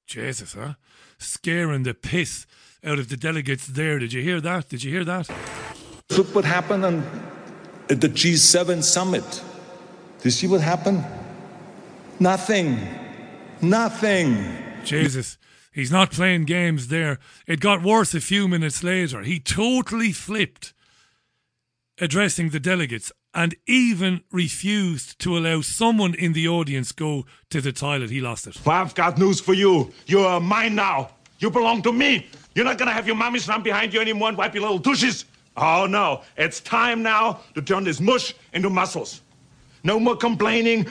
Jesus, huh? Scaring the piss out of the delegates there. Did you hear that? Did you hear that? Look what happened on, at the G7 summit. Do you see what happened? Nothing. Nothing. Jesus. He's not playing games there. It got worse a few minutes later. He totally flipped addressing the delegates and even refused to allow someone in the audience go to the toilet. He lost it. Well, I've got news for you. You're mine now. You belong to me. You're not gonna have your mummies run behind you anymore and wipe your little douches. Oh no, it's time now to turn this mush into muscles. No more complaining.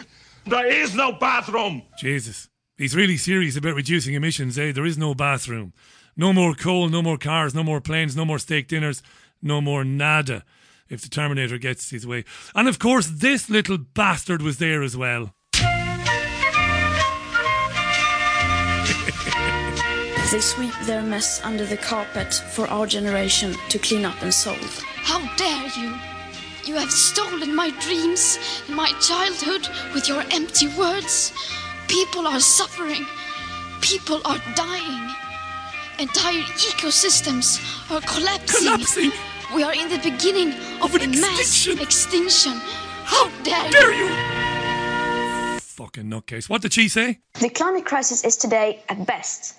There is no bathroom. Jesus. He's really serious about reducing emissions, eh? There is no bathroom. No more coal, no more cars, no more planes, no more steak dinners, no more nada if the Terminator gets his way. And of course, this little bastard was there as well. They sweep their mess under the carpet for our generation to clean up and solve. How dare you! You have stolen my dreams and my childhood with your empty words. People are suffering. People are dying. Entire ecosystems are collapsing. Collapsing? We are in the beginning of, Of an a mass extinction. How dare, dare you? Fucking nutcase. What did she say? The climate crisis is today, at best,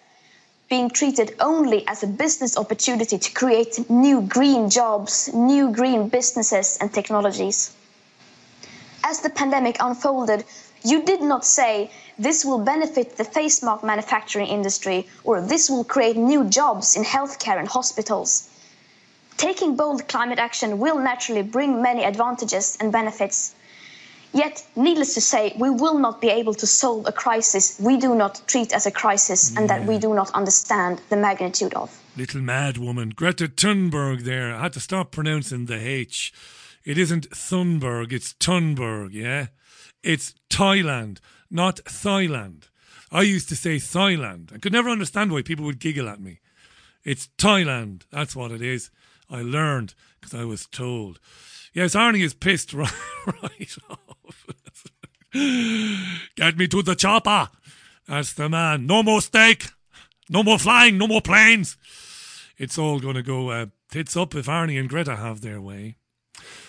being treated only as a business opportunity to create new green jobs, new green businesses, and technologies. As the pandemic unfolded, you did not say this will benefit the face mask manufacturing industry or this will create new jobs in healthcare and hospitals. Taking bold climate action will naturally bring many advantages and benefits. Yet, needless to say, we will not be able to solve a crisis we do not treat as a crisis and that we do not understand the magnitude of. Little mad woman. Greta Thunberg there. I had to stop pronouncing the H. It isn't Thunberg, it's Thunberg, yeah? It's Thailand, not Thailand. I used to say Thailand. I could never understand why people would giggle at me. It's Thailand. That's what it is. I learned because I was told. Yes, Arnie is pissed right, right off. Get me to the chopper. That's the man. No more steak. No more flying. No more planes. It's all going to go uh, tits up if Arnie and Greta have their way.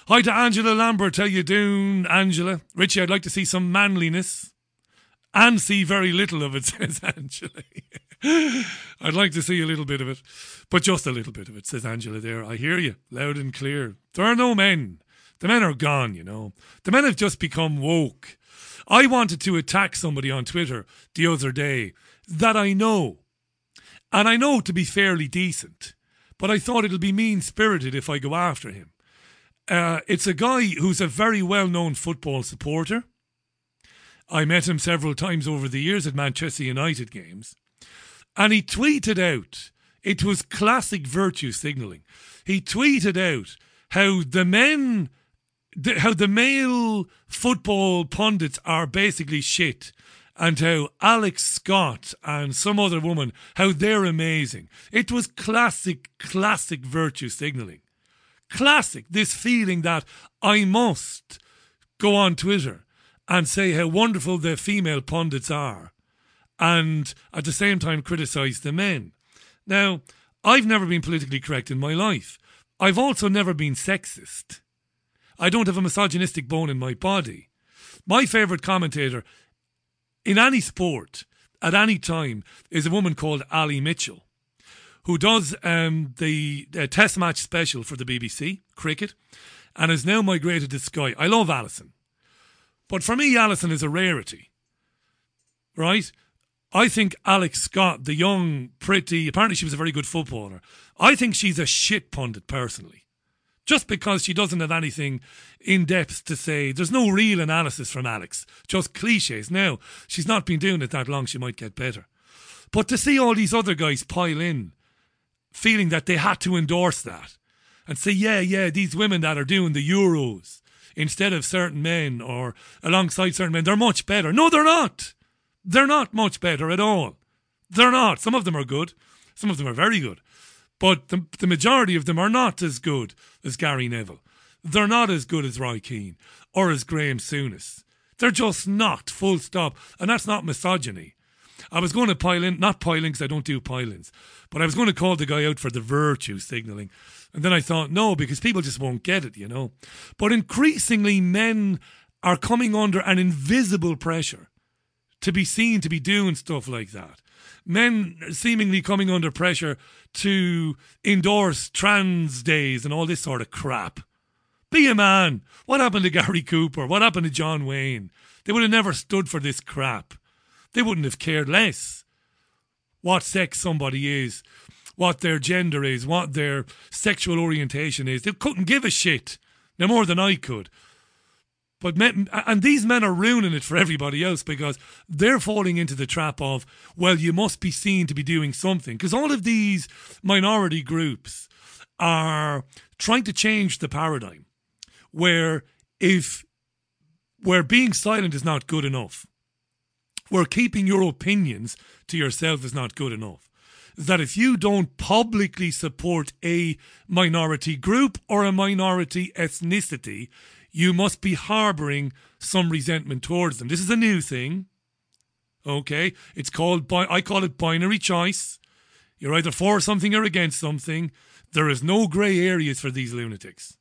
Hi to Angela Lambert. How you doing, Angela? Richie, I'd like to see some manliness and see very little of it, says Angela. I'd like to see a little bit of it, but just a little bit of it, says Angela there. I hear you loud and clear. There are no men. The men are gone, you know. The men have just become woke. I wanted to attack somebody on Twitter the other day that I know. And I know to be fairly decent, but I thought it'll be mean spirited if I go after him. Uh, it's a guy who's a very well known football supporter. I met him several times over the years at Manchester United games. And he tweeted out, it was classic virtue signalling. He tweeted out how the men, the, how the male football pundits are basically shit, and how Alex Scott and some other woman, how they're amazing. It was classic, classic virtue signalling. Classic, this feeling that I must go on Twitter and say how wonderful the female pundits are and at the same time criticize the men. Now, I've never been politically correct in my life. I've also never been sexist. I don't have a misogynistic bone in my body. My favourite commentator in any sport at any time is a woman called Ali Mitchell, who does um, the uh, Test match special for the BBC, cricket, and has now migrated to Sky. I love Alison. But for me, Alison is a rarity, right? I think Alex Scott, the young, pretty, apparently she was a very good footballer. I think she's a shit pundit personally. Just because she doesn't have anything in depth to say. There's no real analysis from Alex, just cliches. Now, she's not been doing it that long, she might get better. But to see all these other guys pile in, feeling that they had to endorse that and say, yeah, yeah, these women that are doing the Euros instead of certain men or alongside certain men, they're much better. No, they're not. They're not much better at all. They're not. Some of them are good, some of them are very good. But the, the majority of them are not as good as Gary Neville. They're not as good as Roy Keane or as Graeme Souness. They're just not, full stop. And that's not misogyny. I was going to pile in, not piling because I don't do pilings, but I was going to call the guy out for the virtue signalling. And then I thought, no, because people just won't get it, you know. But increasingly, men are coming under an invisible pressure to be seen to be doing stuff like that. Men seemingly coming under pressure to endorse trans days and all this sort of crap. Be a man. What happened to Gary Cooper? What happened to John Wayne? They would have never stood for this crap. They wouldn't have cared less what sex somebody is, what their gender is, what their sexual orientation is. They couldn't give a shit. No more than I could. But men, and these men are ruining it for everybody else because they're falling into the trap of, well, you must be seen to be doing something. Because all of these minority groups are trying to change the paradigm where if where being silent is not good enough, where keeping your opinions to yourself is not good enough, that if you don't publicly support a minority group or a minority ethnicity, you must be harboring some resentment towards them. This is a new thing. Okay, it's called I call it binary choice. You're either for something or against something. There is no grey areas for these lunatics.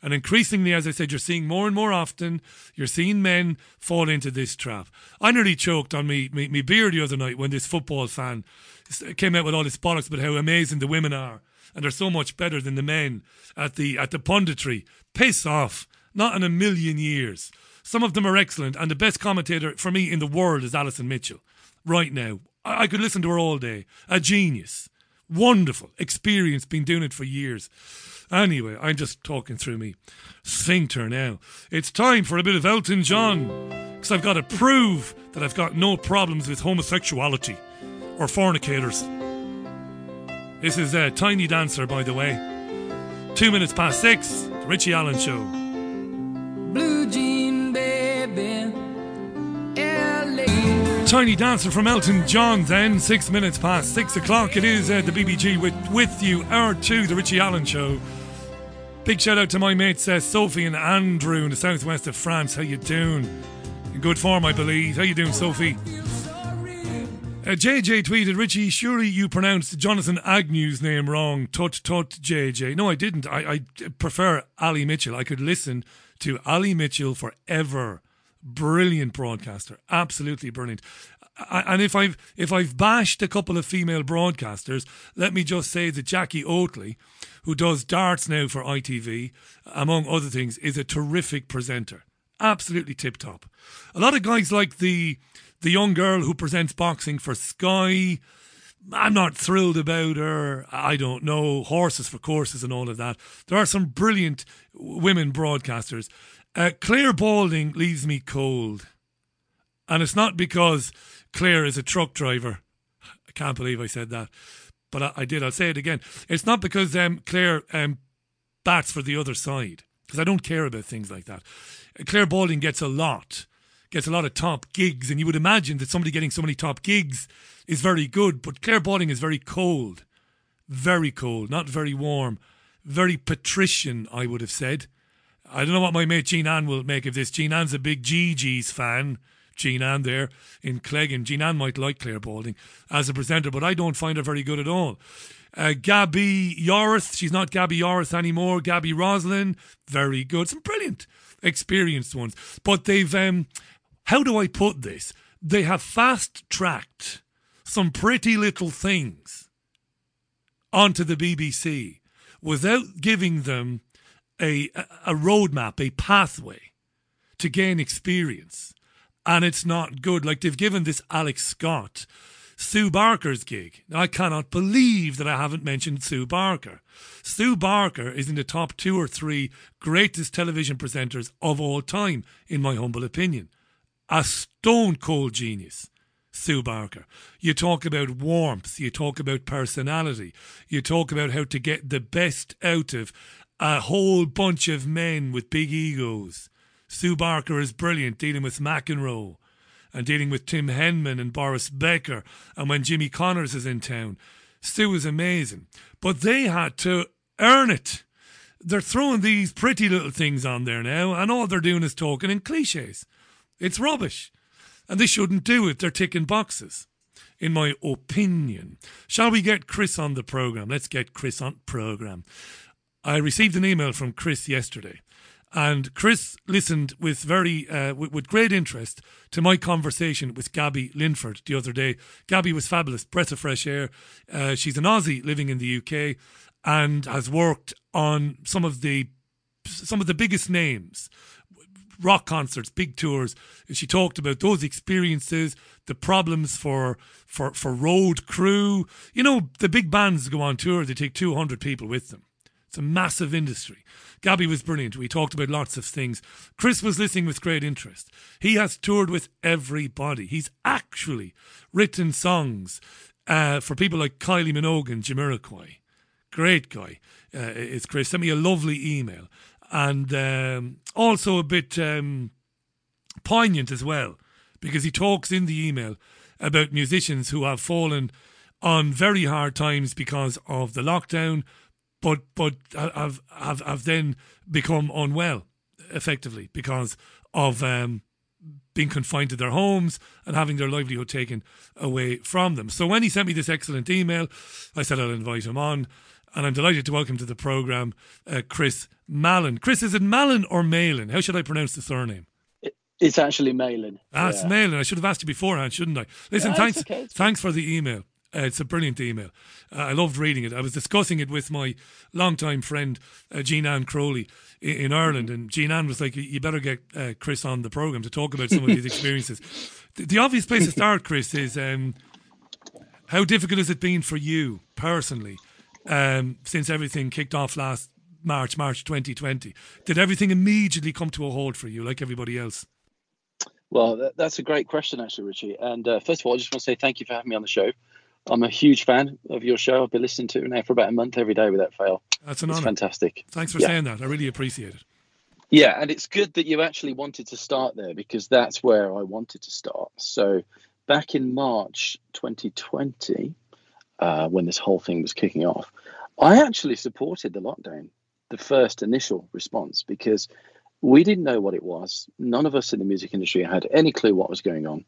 And increasingly, as I said, you're seeing more and more often, you're seeing men fall into this trap. I nearly choked on me, me, me beer the other night when this football fan came out with all this bollocks about how amazing the women are and they're so much better than the men at the at the punditry. Piss off. Not in a million years. Some of them are excellent, and the best commentator for me in the world is Alison Mitchell. Right now. I, I could listen to her all day. A genius. Wonderful. Experience, been doing it for years. Anyway, I'm just talking through me sphincter now. It's time for a bit of Elton John, because I've got to prove that I've got no problems with homosexuality or fornicators. This is a Tiny Dancer, by the way. Two minutes past six, the Richie Allen Show. Tiny Dancer from Elton John, then six minutes past six o'clock. It is uh, the BBG with, with you, hour two, the Richie Allen Show. Big shout out to my mates uh, Sophie and Andrew in the southwest of France. How you doing? In good form, I believe. How you doing, Sophie? Uh, JJ tweeted, Richie, surely you pronounced Jonathan Agnew's name wrong. Tut tut, JJ. No, I didn't. I, I prefer Ali Mitchell. I could listen to Ali Mitchell forever. Brilliant broadcaster. Absolutely brilliant. And if I've if I've bashed a couple of female broadcasters, let me just say that Jackie Oatley, who does darts now for ITV, among other things, is a terrific presenter. Absolutely tip top. A lot of guys like the the young girl who presents boxing for Sky. I'm not thrilled about her. I don't know. Horses for courses and all of that. There are some brilliant women broadcasters. Uh, Clare Balding leaves me cold. And it's not because Clare is a truck driver. I can't believe I said that. But I, I did. I'll say it again. It's not because um, Clare um, bats for the other side. Because I don't care about things like that. Clare Balding gets a lot. Gets a lot of top gigs. And you would imagine that somebody getting so many top gigs is very good. But Clare Balding is very cold. Very cold. Not very warm. Very patrician, I would have said. I don't know what my mate Jean Ann will make of this. Jean Ann's a big GG's fan. Jean Ann there in Cleggan. Jean Ann might like Clare Balding as a presenter, but I don't find her very good at all. Uh, Gabby Yorath, she's not Gabby Yorath anymore. Gabby Roslin, very good. Some brilliant, experienced ones. But they've, um, how do I put this? They have fast tracked some pretty little things onto the BBC without giving them a, a roadmap, a pathway to gain experience. and it's not good. Like they've given this Alex Scott Sue Barker's gig. Now, I cannot believe that I haven't mentioned Sue Barker. Sue Barker is in the top two or three greatest television presenters of all time, in my humble opinion. A stone cold genius. Sue Barker. You talk about warmth, you talk about personality, you talk about how to get the best out of a whole bunch of men with big egos. Sue Barker is brilliant dealing with McEnroe and dealing with Tim Henman and Boris Becker and when Jimmy Connors is in town. Sue is amazing. But they had to earn it. They're throwing these pretty little things on there now, and all they're doing is talking in cliches. It's rubbish. And they shouldn't do it. They're ticking boxes, in my opinion. Shall we get Chris on the programme? Let's get Chris on programme. I received an email from Chris yesterday and Chris listened with very uh, with, with, great interest to my conversation with Gabby Linford the other day. Gabby was fabulous, breath of fresh air. Uh, she's an Aussie living in the UK and has worked on some of the some of the biggest names rock concerts, big tours. She talked about those experiences, the problems for for for road crew. You know, the big bands go on tour; they take two hundred people with them. It's a massive industry. Gabby was brilliant. We talked about lots of things. Chris was listening with great interest. He has toured with everybody. He's actually written songs uh, for people like Kylie Minogue and Jamiroquai. Great guy. Uh, it's Chris. Sent me a lovely email. And um, also a bit um, poignant as well, because he talks in the email about musicians who have fallen on very hard times because of the lockdown, but but have have have then become unwell effectively because of um, being confined to their homes and having their livelihood taken away from them. So when he sent me this excellent email, I said I'll invite him on, and I'm delighted to welcome to the program uh, Chris Malin. Chris, is it Malin or Malin? How should I pronounce the surname? It's actually Malin. Ah, it's Malin. I should have asked you beforehand, shouldn't I? Listen, Yeah, thanks, okay, thanks for the email. Uh, it's a brilliant email. Uh, I loved reading it. I was discussing it with my longtime friend uh, Jeananne Crowley in, in Ireland, and Jean Ann was like, "You better get uh, Chris on the program to talk about some of these experiences." The, the obvious place to start, Chris, is um, how difficult has it been for you personally um, since everything kicked off last March, March 2020? Did everything immediately come to a halt for you, like everybody else? Well, that, that's a great question, actually, Richie. And uh, first of all, I just want to say thank you for having me on the show. I'm a huge fan of your show. I've been listening to it now for about a month every day without fail. That's an it's fantastic. Thanks for Yeah. saying that. I really appreciate it. Yeah, and it's good that you actually wanted to start there because that's where I wanted to start. So, back in March 2020, uh, when this whole thing was kicking off, I actually supported the lockdown, the first initial response, because we didn't know what it was. None of us in the music industry had any clue what was going on.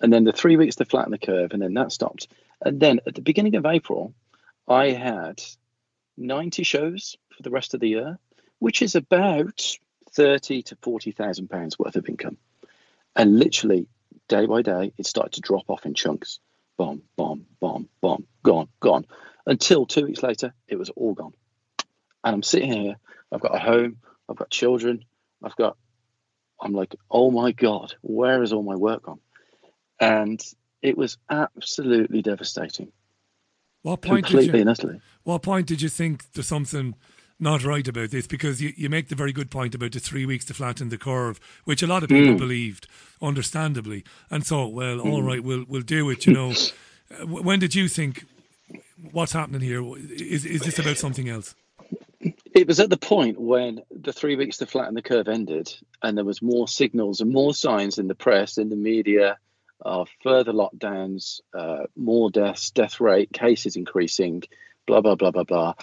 And then the three weeks to flatten the curve, and then that stopped. And then at the beginning of April, I had 90 shows for the rest of the year, which is about 30 to 40,000 pounds worth of income. And literally, day by day, it started to drop off in chunks. Bomb, bomb, bomb, bomb, gone, gone. Until two weeks later, it was all gone. And I'm sitting here, I've got a home, I've got children, I've got, I'm like, oh my God, where is all my work gone? And it was absolutely devastating. What point Completely did and you, utterly. What point did you think there's something not right about this? Because you, you make the very good point about the three weeks to flatten the curve, which a lot of people Mm. believed, understandably, and so well, all Mm. right, we'll we'll do it. You know, Uh, when did you think what's happening here? Is is this about something else? It was at the point when the three weeks to flatten the curve ended, and there was more signals and more signs in the press, in the media, of further lockdowns, uh, more deaths, death rate, cases increasing, blah blah blah blah blah.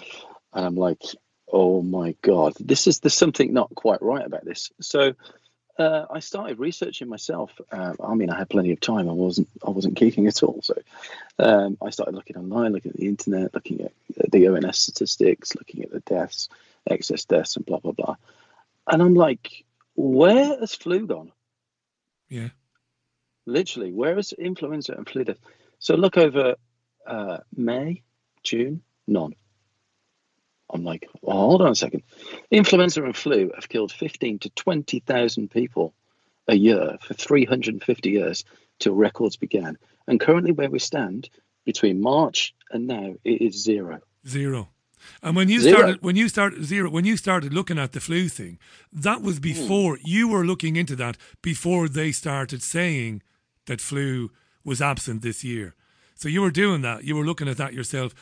And I'm like, oh my god, this is there's something not quite right about this. So uh, I started researching myself. Uh, I mean, I had plenty of time. I wasn't I wasn't geeking at all. So um, I started looking online, looking at the internet, looking at the ONS statistics, looking at the deaths, excess deaths, and blah blah blah. And I'm like, where has flu gone? Yeah. Literally, where is influenza and flu death? So look over uh, May, June, none. I'm like, well, hold on a second. Influenza and flu have killed 15 to 20,000 people a year for 350 years till records began. And currently, where we stand between March and now, it is zero. Zero. And when you Zero. started, when you started zero, when you started looking at the flu thing, that was hmm. before you were looking into that before they started saying that flu was absent this year. So you were doing that. You were looking at that yourself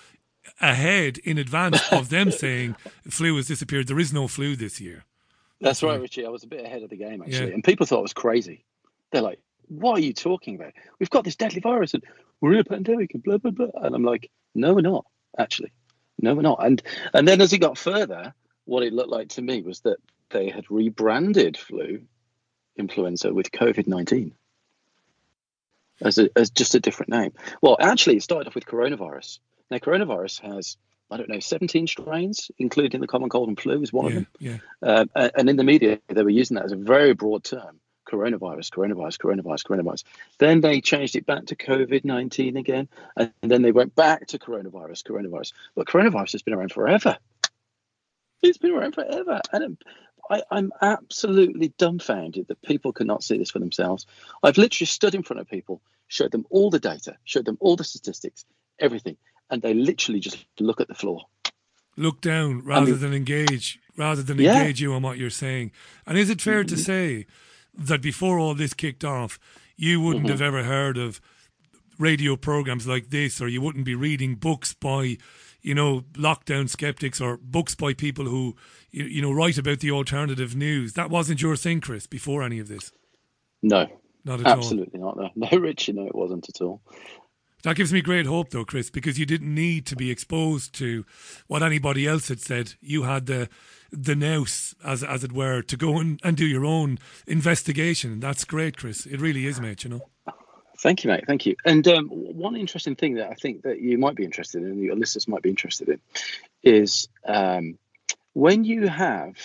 ahead in advance of them saying flu has disappeared. There is no flu this year. That's right, Richie. I was a bit ahead of the game actually, Yeah. and people thought I was crazy. They're like, "What are you talking about? We've got this deadly virus, and we're in a pandemic, and blah blah blah." And I'm like, "No, we're not. Actually, no, we're not." And and then as it got further, what it looked like to me was that they had rebranded flu influenza with COVID nineteen as a, as just a different name. Well, actually, it started off with coronavirus. Now, coronavirus has I don't know 17 strains, including the common cold and flu is one of them. yeah. Uh, a- and in the media, they were using that as a very broad term coronavirus, coronavirus, coronavirus, coronavirus. Then they changed it back to COVID 19 again. And then they went back to coronavirus, coronavirus. But coronavirus has been around forever. It's been around forever. And I, I'm absolutely dumbfounded that people cannot see this for themselves. I've literally stood in front of people, showed them all the data, showed them all the statistics, everything. And they literally just look at the floor. Look down rather mean- than engage, rather than Yeah. engage you on what you're saying. And is it fair to say that before all this kicked off, you wouldn't Mm-hmm. have ever heard of radio programs like this, or you wouldn't be reading books by, you know, lockdown skeptics or books by people who, you, you know, write about the alternative news? That wasn't your thing, Chris, before any of this. No, Not at all. absolutely not. No, no, Richie, no, it wasn't at all. That gives me great hope, though, Chris, because you didn't need to be exposed to what anybody else had said. You had the the nous, as as it were, to go and, and do your own investigation. That's great, Chris. It really is, mate. You know. Thank you, mate. Thank you. And um, one interesting thing that I think that you might be interested in, your listeners might be interested in, is um, when you have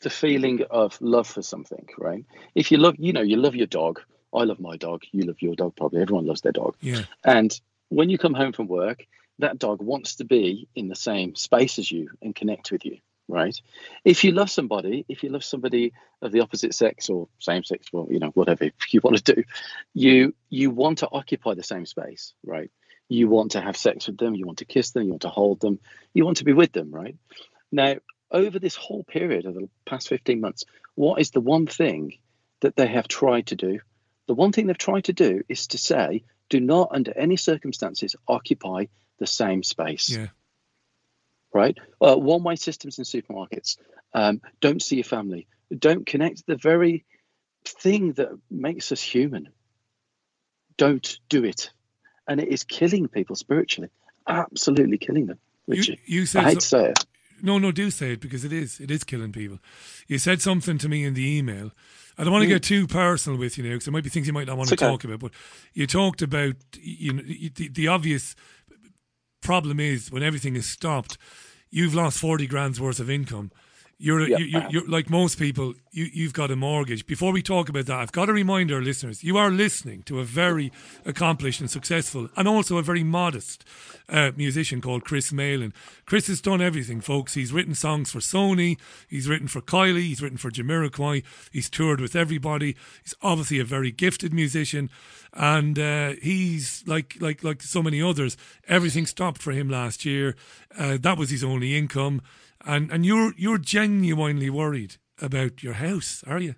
the feeling of love for something, right? If you love, you know, you love your dog. I love my dog. You love your dog. Probably everyone loves their dog. Yeah. And when you come home from work, that dog wants to be in the same space as you and connect with you, right? If you love somebody, if you love somebody of the opposite sex or same sex, or you know, whatever you want to do, you you want to occupy the same space, right? You want to have sex with them, you want to kiss them, you want to hold them, you want to be with them, right? Now, over this whole period of the past 15 months, what is the one thing that they have tried to do? The one thing they've tried to do is to say, do not under any circumstances occupy the same space Yeah. Right? Uh, one-way systems in supermarkets. Um, don't see your family. Don't connect the very thing that makes us human. Don't do it, and it is killing people spiritually. Absolutely killing them. Richie. you I said hate so- say it. No, no, do say it because it is. It is killing people. You said something to me in the email. I don't want to Mm. get too personal with you now because there might be things you might not want It's to okay. talk about. But you talked about you know the, the obvious problem is when everything is stopped, you've lost forty grand's worth of income. You're, Yep, you, you, you're like most people. You, you've got a mortgage. Before we talk about that, I've got to remind our listeners: you are listening to a very accomplished and successful, and also a very modest uh, musician called Chris Malin. Chris has done everything, folks. He's written songs for Sony. He's written for Kylie. He's written for Jamiroquai. He's toured with everybody. He's obviously a very gifted musician, and uh, he's like like like so many others. Everything stopped for him last year. Uh, that was his only income, and and you're you're genuinely worried about your house, are you?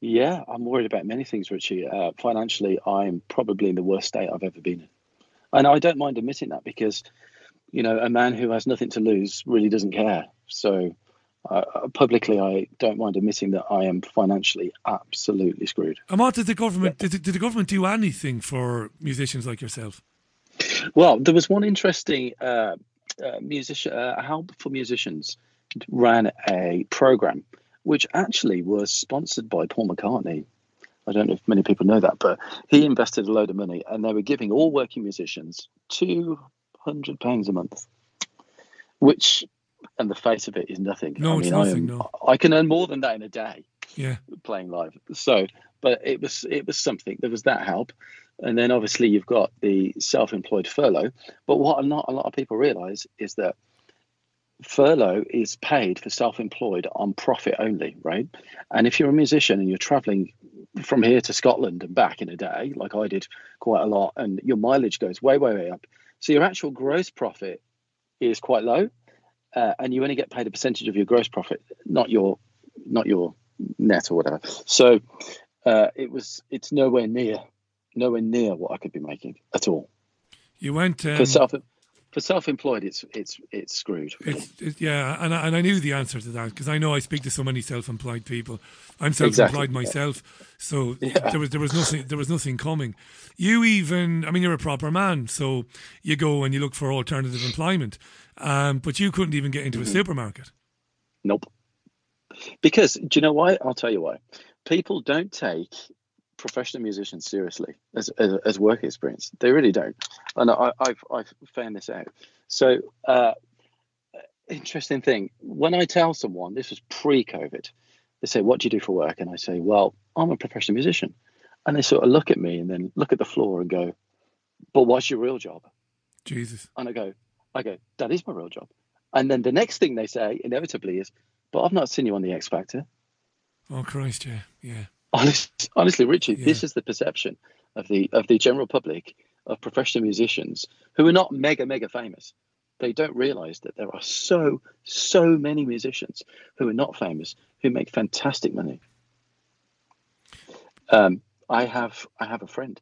Yeah, I'm worried about many things, Richie. Uh, financially, I'm probably in the worst state I've ever been in. And I don't mind admitting that because, you know, a man who has nothing to lose really doesn't care. So uh, publicly, I don't mind admitting that I am financially absolutely screwed. And what did the government did, the- did the government do anything for musicians like yourself? Well, there was one interesting uh, uh, musician, uh, Help for Musicians ran a program which actually was sponsored by Paul McCartney. I don't know if many people know that, but he invested a load of money and they were giving all working musicians £200 a month, which, and the face of it, is nothing. No, I it's mean, I, nothing, am- no. I can earn more than that in a day Yeah. playing live. So, but it was it was something. There was that help, and then obviously you've got the self-employed furlough. But what not a lot of people realise is that furlough is paid for self-employed on profit only, right? And if you're a musician and you're traveling from here to Scotland and back in a day, like I did quite a lot, and your mileage goes way, way, way up. So your actual gross profit is quite low, uh, and you only get paid a percentage of your gross profit, not your, not your net or whatever. So uh, it was, it's nowhere near, nowhere near what I could be making at all. You went um, For self, for self-employed, it's it's it's screwed. It's, it, yeah, and I, and I knew the answer to that because I know I speak to so many self-employed people. I'm self-employed Exactly, yeah. myself, so there was there was nothing there was nothing coming. You even, I mean, you're a proper man, so you go and you look for alternative employment, um, but you couldn't even get into a Mhm. supermarket. Nope. Because do you know why? I'll tell you why. People don't take professional musicians seriously as as, as work experience. They really don't, and I, I've I've found this out. So, uh, interesting thing. When I tell someone this was pre-COVID, they say, "What do you do for work?" And I say, "Well, I'm a professional musician," and they sort of look at me and then look at the floor and go, "But what's your real job?" Jesus. And I go, I go, that is my real job. And then the next thing they say inevitably is, but I've not seen you on the X Factor. Oh Christ, yeah, yeah. Honest, honestly, Richie, this is the perception of the of the general public of professional musicians who are not mega mega famous. They don't realise that there are so so many musicians who are not famous who make fantastic money. Um, I have I have a friend.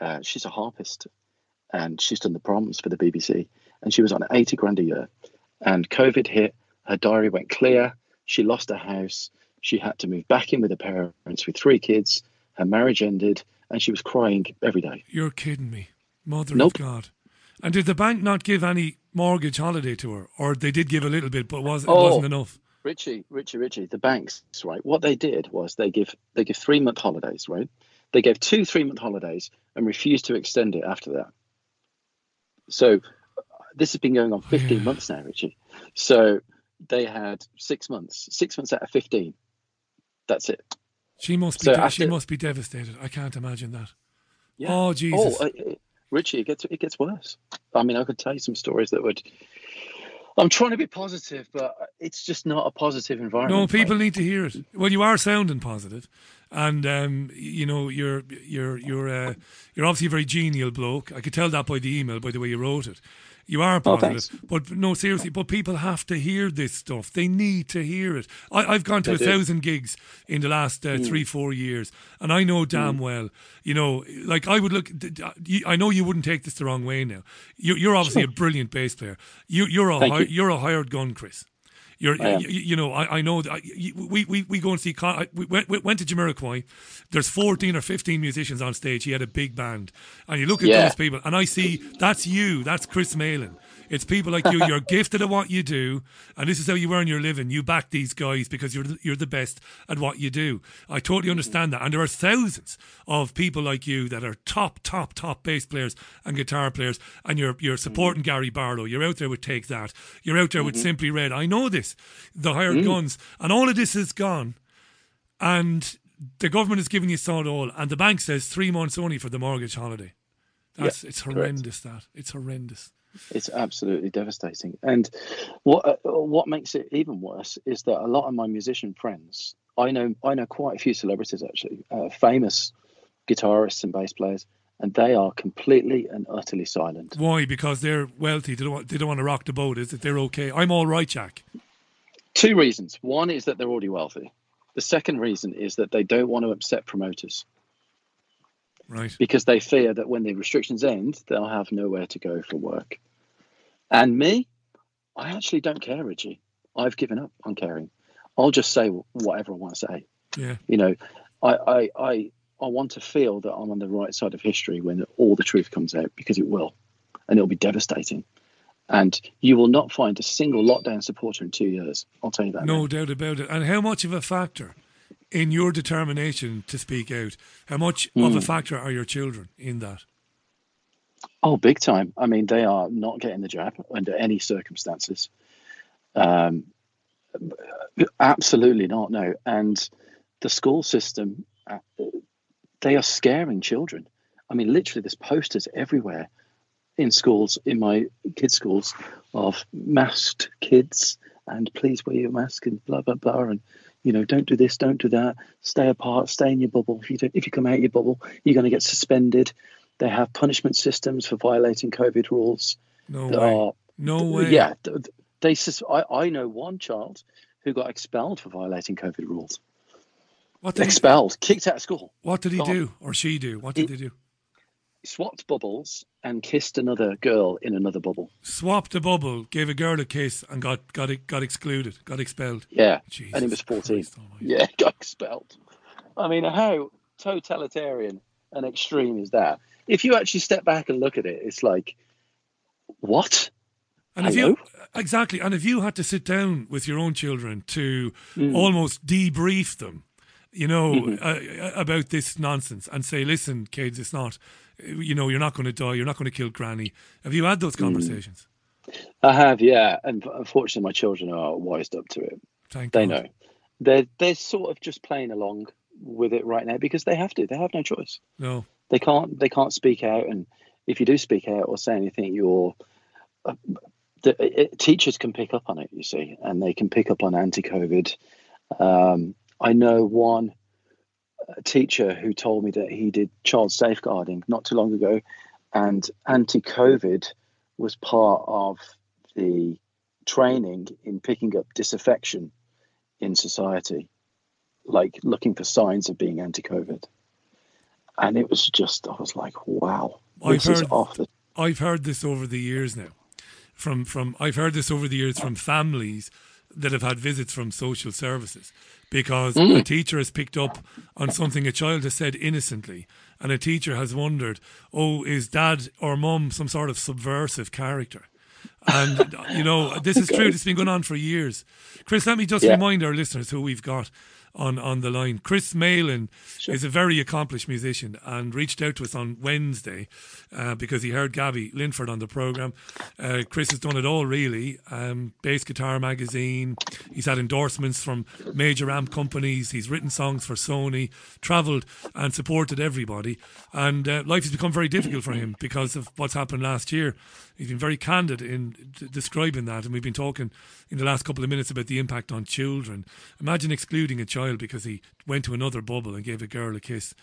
Uh, she's a harpist, and she's done the proms for the BBC, and she was on eighty grand a year. And COVID hit, her diary went clear. She lost her house. She had to move back in with her parents with three kids. Her marriage ended, and she was crying every day. You're kidding me, Mother Nope. of God. And did the bank not give any mortgage holiday to her, or they did give a little bit, but was it Oh. wasn't enough? Richie, Richie, Richie, the banks, right? What they did was they give they give three month holidays, right? They gave two three month holidays and refused to extend it after that. So this has been going on 15 months now, Richie. So they had six months, six months out of 15. That's it. She must be. So de- after- she must be devastated. I can't imagine that. Yeah. Oh Jesus! Oh, uh, uh, Richie, it gets it gets worse. I mean, I could tell you some stories that would. I'm trying to be positive, but it's just not a positive environment. No, people need to hear it. Well, you are sounding positive, and um, you know you're you're you're uh, you're obviously a very genial bloke. I could tell that by the email, by the way you wrote it. You are Oh, positive, thanks. but no, seriously. But people have to hear this stuff. They need to hear it. I, I've gone to They a do. thousand gigs in the last uh, Mm. three, four years, and I know damn well. You know, like I would look. d- d- you- I know you wouldn't take this the wrong way. Now, you, you're obviously Sure. a brilliant bass player. You, you're a hi- you. you're a hired gun, Chris. You're, you, you know, I, I know that I, we, we, we go and see. Con- we went, we went to Jamiroquai. There's 14 or 15 musicians on stage. He had a big band, and you look at Yeah. those people, and I see that's you. That's Chris Malin. It's people like you. You're gifted at what you do, and this is how you earn your living. You back these guys because you're the, you're the best at what you do. I totally understand that, and there are thousands of people like you that are top, top, top bass players and guitar players, and you're you're supporting Gary Barlow. You're out there with Take That. You're out there with Mhm. Simply Red. I know this. The hired Mm. guns, and all of this is gone, and the government is giving you sod all, and the bank says three months only for the mortgage holiday. That's Yeah, it's correct. horrendous. That it's horrendous. It's absolutely devastating. And what uh, what makes it even worse is that a lot of my musician friends, I know I know quite a few celebrities actually, uh, famous guitarists and bass players, and they are completely and utterly silent. Why? Because they're wealthy. They don't want, they don't want to rock the boat. Is it? They're okay. I'm all right, Jack. Two reasons. One is that they're already wealthy. The second reason is that they don't want to upset promoters Right. because they fear that when the restrictions end, they'll have nowhere to go for work. And me, I actually don't care, Richie. I've given up on caring. I'll just say whatever I want to say. Yeah. You know, I, I, I, I want to feel that I'm on the right side of history when all the truth comes out because it will, and it'll be devastating. And you will not find a single lockdown supporter in two years. I'll tell you that. No doubt about it. And how much of a factor in your determination to speak out? How much of a Mm. factor are your children in that? Oh, big time. I mean, they are not getting the jab under any circumstances. Um, absolutely not, no. And the school system, uh, they are scaring children. I mean, literally, there's posters everywhere in schools, in my kids' schools, of masked kids and please wear your mask and blah blah blah and you know don't do this, don't do that, stay apart, stay in your bubble. If you don't, if you come out your bubble, you're going to get suspended. They have punishment systems for violating COVID rules. No way. are- No way. Yeah, th- th- they. I, I know one child who got expelled for violating COVID rules. What did he- expelled, kicked out of school. What did he Gone. do or she do? What did He- they do? Swapped bubbles and kissed another girl in another bubble. Swapped a bubble, gave a girl a kiss, and got got got excluded, got expelled. Yeah, Jesus and he was 14. Yeah, got expelled. I mean, how totalitarian and extreme is that? If you actually step back and look at it, it's like, what? And if you exactly, and if you had to sit down with your own children to Mm. almost debrief them, you know, Mhm. uh, about this nonsense, and say, "Listen, kids, it's not, you know, you're not going to die, you're not going to kill Granny." Have you had those Mm. conversations? I have, yeah, and unfortunately, my children are wised up to it. Thank they God. know. They're they're sort of just playing along with it right now because they have to. They have no choice. No. They can't. They can't speak out, and if you do speak out or say anything, you're. Uh, the, it, teachers can pick up on it, you see, and they can pick up on anti-COVID. Um, I know one uh, teacher who told me that he did child safeguarding not too long ago, and anti-COVID was part of the training in picking up disaffection in society, like looking for signs of being anti-COVID. And it was just, I was like, wow, I've this is off the. I've heard this over the years now. From from I've heard this over the years from families that have had visits from social services because Mm. a teacher has picked up on something a child has said innocently and a teacher has wondered, oh, is dad or mum some sort of subversive character? And you know, this is true. This has been going on for years. Chris, let me just Yeah. remind our listeners who we've got on, on the line. Chris Malin is a very accomplished musician and reached out to us on Wednesday uh, because he heard Gabby Linford on the program. Uh, Chris has done it all really. Um, Bass Guitar Magazine. He's had endorsements from major amp companies. He's written songs for Sony, travelled and supported everybody. And uh, life has become very difficult for him because of what's happened last year. He's been very candid in d- describing that, and we've been talking in the last couple of minutes about the impact on children. Imagine excluding a child because he went to another bubble and gave a girl a kiss.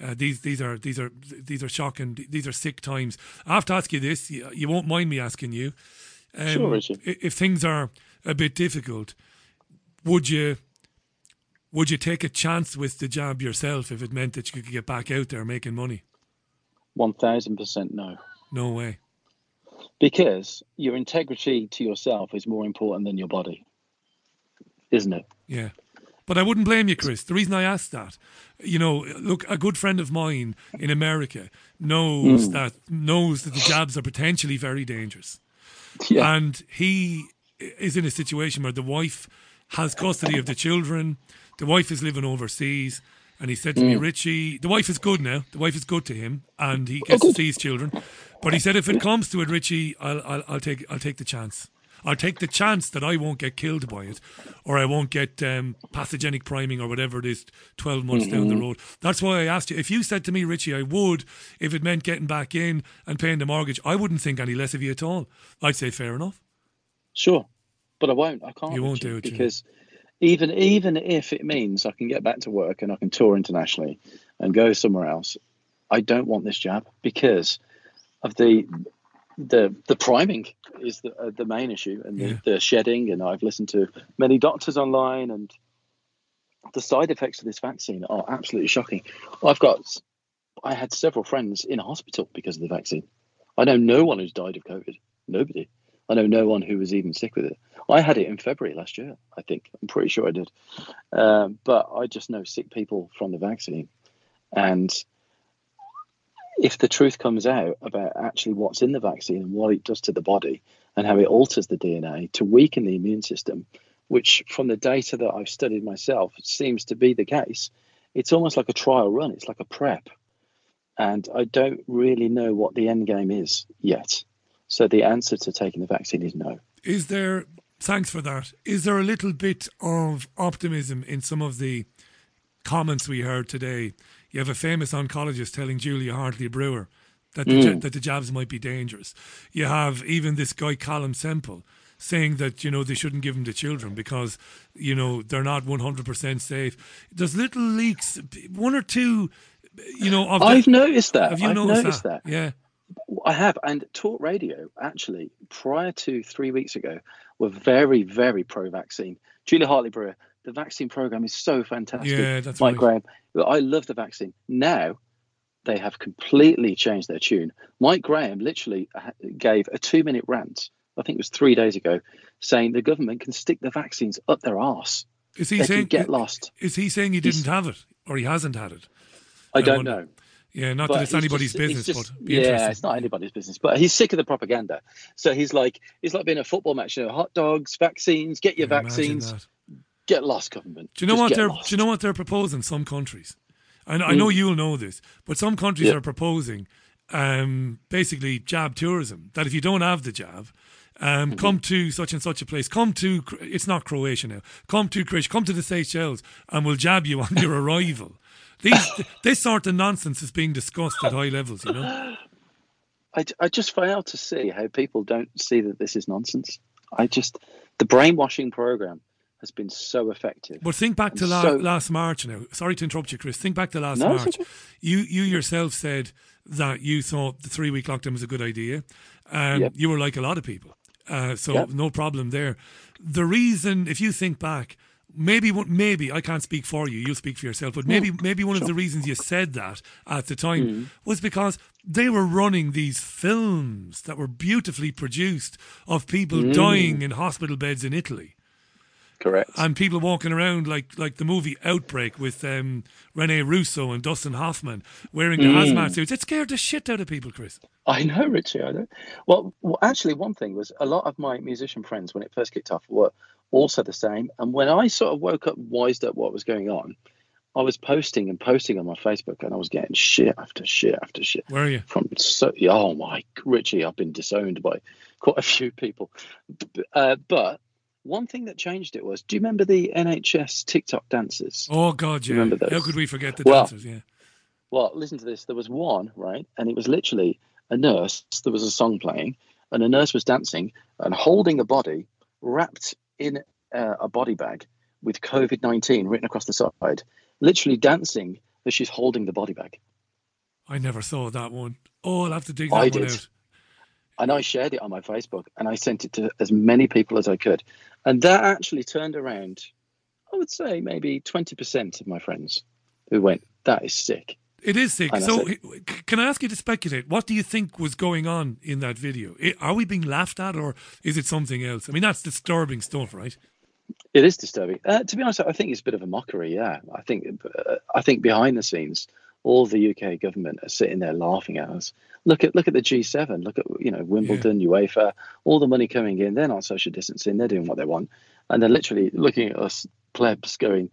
Uh, these these are these are these are shocking. These are sick times. I have to ask you this. You, you won't mind me asking you. Um, Sure, Richard. If things are a bit difficult, would you would you take a chance with the jab yourself if it meant that you could get back out there making money? 1000% no. No way. Because your integrity to yourself is more important than your body, isn't it? Yeah. But I wouldn't blame you, Chris. The reason I asked that, you know, look, a good friend of mine in America knows Mm. that knows that the jabs are potentially very dangerous. Yeah. And he is in a situation where the wife has custody of the children. The wife is living overseas. And he said to me, Mm. Richie, the wife is good now. The wife is good to him, and he gets to see his children. But he said, if it comes to it, Richie, I'll, I'll, I'll take, I'll take the chance. I'll take the chance that I won't get killed by it, or I won't get um, pathogenic priming, or whatever it is, twelve months down the Mhm. road. That's why I asked you. If you said to me, Richie, I would, if it meant getting back in and paying the mortgage, I wouldn't think any less of you at all. I'd say fair enough. Sure, but I won't. I can't. You won't Richard, do it, you know. Even even if it means I can get back to work and I can tour internationally and go somewhere else, I don't want this jab because of the the the priming is the uh, the main issue and the, Yeah. the shedding. And I've listened to many doctors online and the side effects of this vaccine are absolutely shocking. I've got I had several friends in hospital because of the vaccine. I know no one who's died of COVID. Nobody. I know no one who was even sick with it. I had it in February last year, I think. I'm pretty sure I did. Um, but I just know sick people from the vaccine. And if the truth comes out about actually what's in the vaccine and what it does to the body and how it alters the DNA to weaken the immune system, which from the data that I've studied myself seems to be the case, it's almost like a trial run. It's like a prep. And I don't really know what the end game is yet. So the answer to taking the vaccine is no. Is there, thanks for that, is there a little bit of optimism in some of the comments we heard today? You have a famous oncologist telling Julia Hartley Brewer that the, Mm. that the jabs might be dangerous. You have even this guy Calum Semple saying that you know they shouldn't give them to children because you know they're not 100% safe. There's little leaks, one or two. you know. Of I've noticed that. Have you I've noticed, noticed that? that. Yeah. I have, and Talk Radio actually prior to three weeks ago were very, very pro-vaccine. Julia Hartley Brewer, the vaccine program is so fantastic. Yeah, that's Mike right. Graham, I love the vaccine. Now they have completely changed their tune. Mike Graham literally uh, gave a two-minute rant. I think it was three days ago, saying the government can stick the vaccines up their arse. Is he they saying get lost? Is he saying he didn't have it or he hasn't had it? I don't wonder. know. Yeah, not But that it's anybody's just- business, just- but yeah, it's not anybody's business. But he's sick of the propaganda. So he's like, he's like being a football match. You know, hot dogs, vaccines, get your Yeah, vaccines, get lost, government. Do you know Just what they're? lost. Do you know what they're proposing? Some countries, and I know Mm. you'll know this, but some countries Yeah. are proposing um, basically jab tourism. That if you don't have the jab, um, Mm-hmm. come to such and such a place. Come to it's not Croatia now. Come to Croatia. Come to the Seychelles, and we'll jab you on your arrival. These this sort of nonsense is being discussed at high levels. You know. I, I just fail to see how people don't see that this is nonsense. I just the brainwashing program has been so effective. But think back to la- so- last March now. Sorry to interrupt you, Chris. Think back to last No, March. okay. You you yourself said that you thought the three week lockdown was a good idea. Um, Yep. You were like a lot of people. Uh, so Yep. no problem there. The reason, if you think back, maybe maybe I can't speak for you. You'll speak for yourself. But maybe maybe one of the reasons you said that at the time Mm. was because they were running these films that were beautifully produced of people Mm. dying in hospital beds in Italy Correct. and people walking around like like the movie Outbreak with um, Rene Russo and Dustin Hoffman wearing the Mm. hazmat suits. It scared the shit out of people, Chris. I know, Richie. I know. Well, well, actually, one thing was a lot of my musician friends when it first kicked off were also the same. And when I sort of woke up, wised up what was going on, I was posting and posting on my Facebook, and I was getting shit after shit after shit. Where are you? From so, oh my, Richie, I've been disowned by quite a few people. Uh, but one thing that changed it was, do you remember the NHS TikTok dances? Oh God, you yeah. remember those? How could we forget the Well, dancers? Yeah. Well, listen to this. There was one, right? And it was literally a nurse. There was a song playing, and a nurse was dancing and holding a body wrapped in uh, a body bag with COVID 19 written across the side, literally dancing as she's holding the body bag. I never saw that one. Oh, I'll have to dig that I one did. out. And I shared it on my Facebook and I sent it to as many people as I could. And that actually turned around, I would say maybe 20% of my friends who went, that is sick. It is sick. And So, said- can I ask you to speculate? What do you think was going on in that video? Are we being laughed at, or is it something else? I mean, that's disturbing stuff, right? It is disturbing. Uh, to be honest, I think it's a bit of a mockery. Yeah, I think uh, I think behind the scenes, all the UK government are sitting there laughing at us. Look at look at the G7. Look at you know Wimbledon, UEFA, all the money coming in. They're not social distancing. They're doing what they want, and they're literally looking at us plebs, going,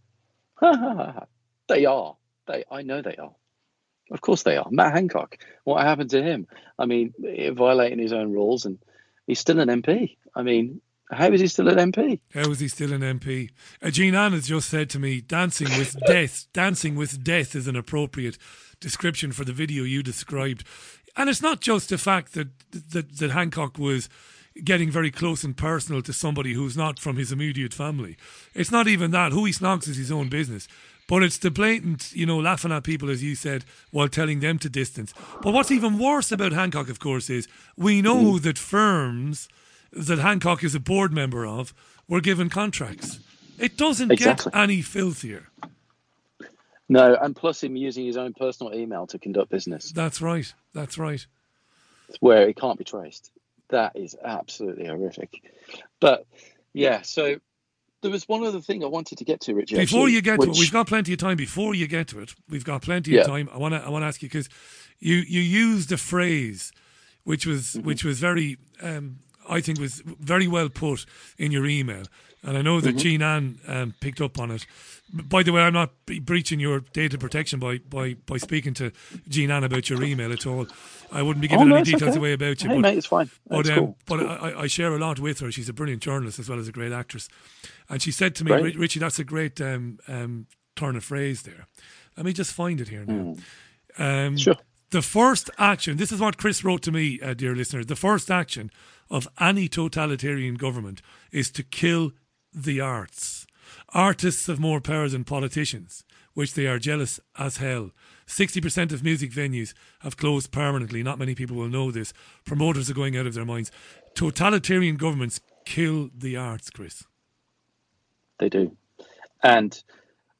ha ha ha. ha. They are. They. I know they are. Of course they are. Matt Hancock. What happened to him? I mean, violating his own rules, and he's still an MP. I mean, how is he still an MP? How is he still an MP? Uh, Jeananne has just said to me, "Dancing with death, dancing with death is an appropriate description for the video you described." And it's not just the fact that that, that Hancock was getting very close and personal to somebody who's not from his immediate family. It's not even that. Who he snogs is his own business. But it's the blatant, you know, laughing at people, as you said, while telling them to distance. But what's even worse about Hancock, of course, is we know mm. that firms that Hancock is a board member of were given contracts. It doesn't Exactly. get any filthier. No, and plus him using his own personal email to conduct business, That's right. That's right. where it can't be traced. That is absolutely horrific. But yeah, so there was one other thing I wanted to get to, Richard. Before actually, you get to it, we've got plenty of time. Before you get to it, we've got plenty Yeah. of time. I want to I want to ask you because you you used a phrase which was Mm-hmm. which was very um, I think was very well put in your email, and I know that Mhm. Jeananne um, picked up on it. By the way, I'm not breaching your data protection by, by, by speaking to Jeananne about your email at all. I wouldn't be Oh, giving no, any details okay. away about you. Hey, but, mate, it's fine. But, It's um, cool. but It's I, I share a lot with her. She's a brilliant journalist as well as a great actress. And she said to me, Great. Richie, that's a great um, um, turn of phrase there. Let me just find it here now. Um, Hmm. Sure. The first action, this is what Chris wrote to me, uh, dear listeners. The first action of any totalitarian government is to kill the arts. Artists have more power than politicians, which they are jealous as hell. 60% of music venues have closed permanently. Not many people will know this. Promoters are going out of their minds. Totalitarian governments kill the arts, Chris. They do. And,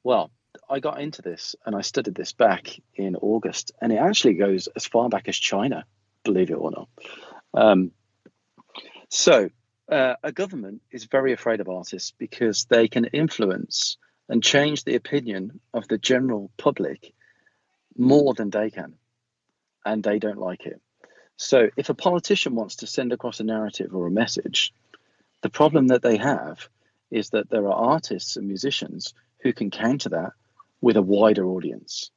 well, I got into this and I studied this back in August, and it actually goes as far back as China, believe it or not. Um, so, uh, a government is very afraid of artists because they can influence and change the opinion of the general public more than they can, and they don't like it. So, if a politician wants to send across a narrative or a message, the problem that they have is that there are artists and musicians who can counter that with a wider audience,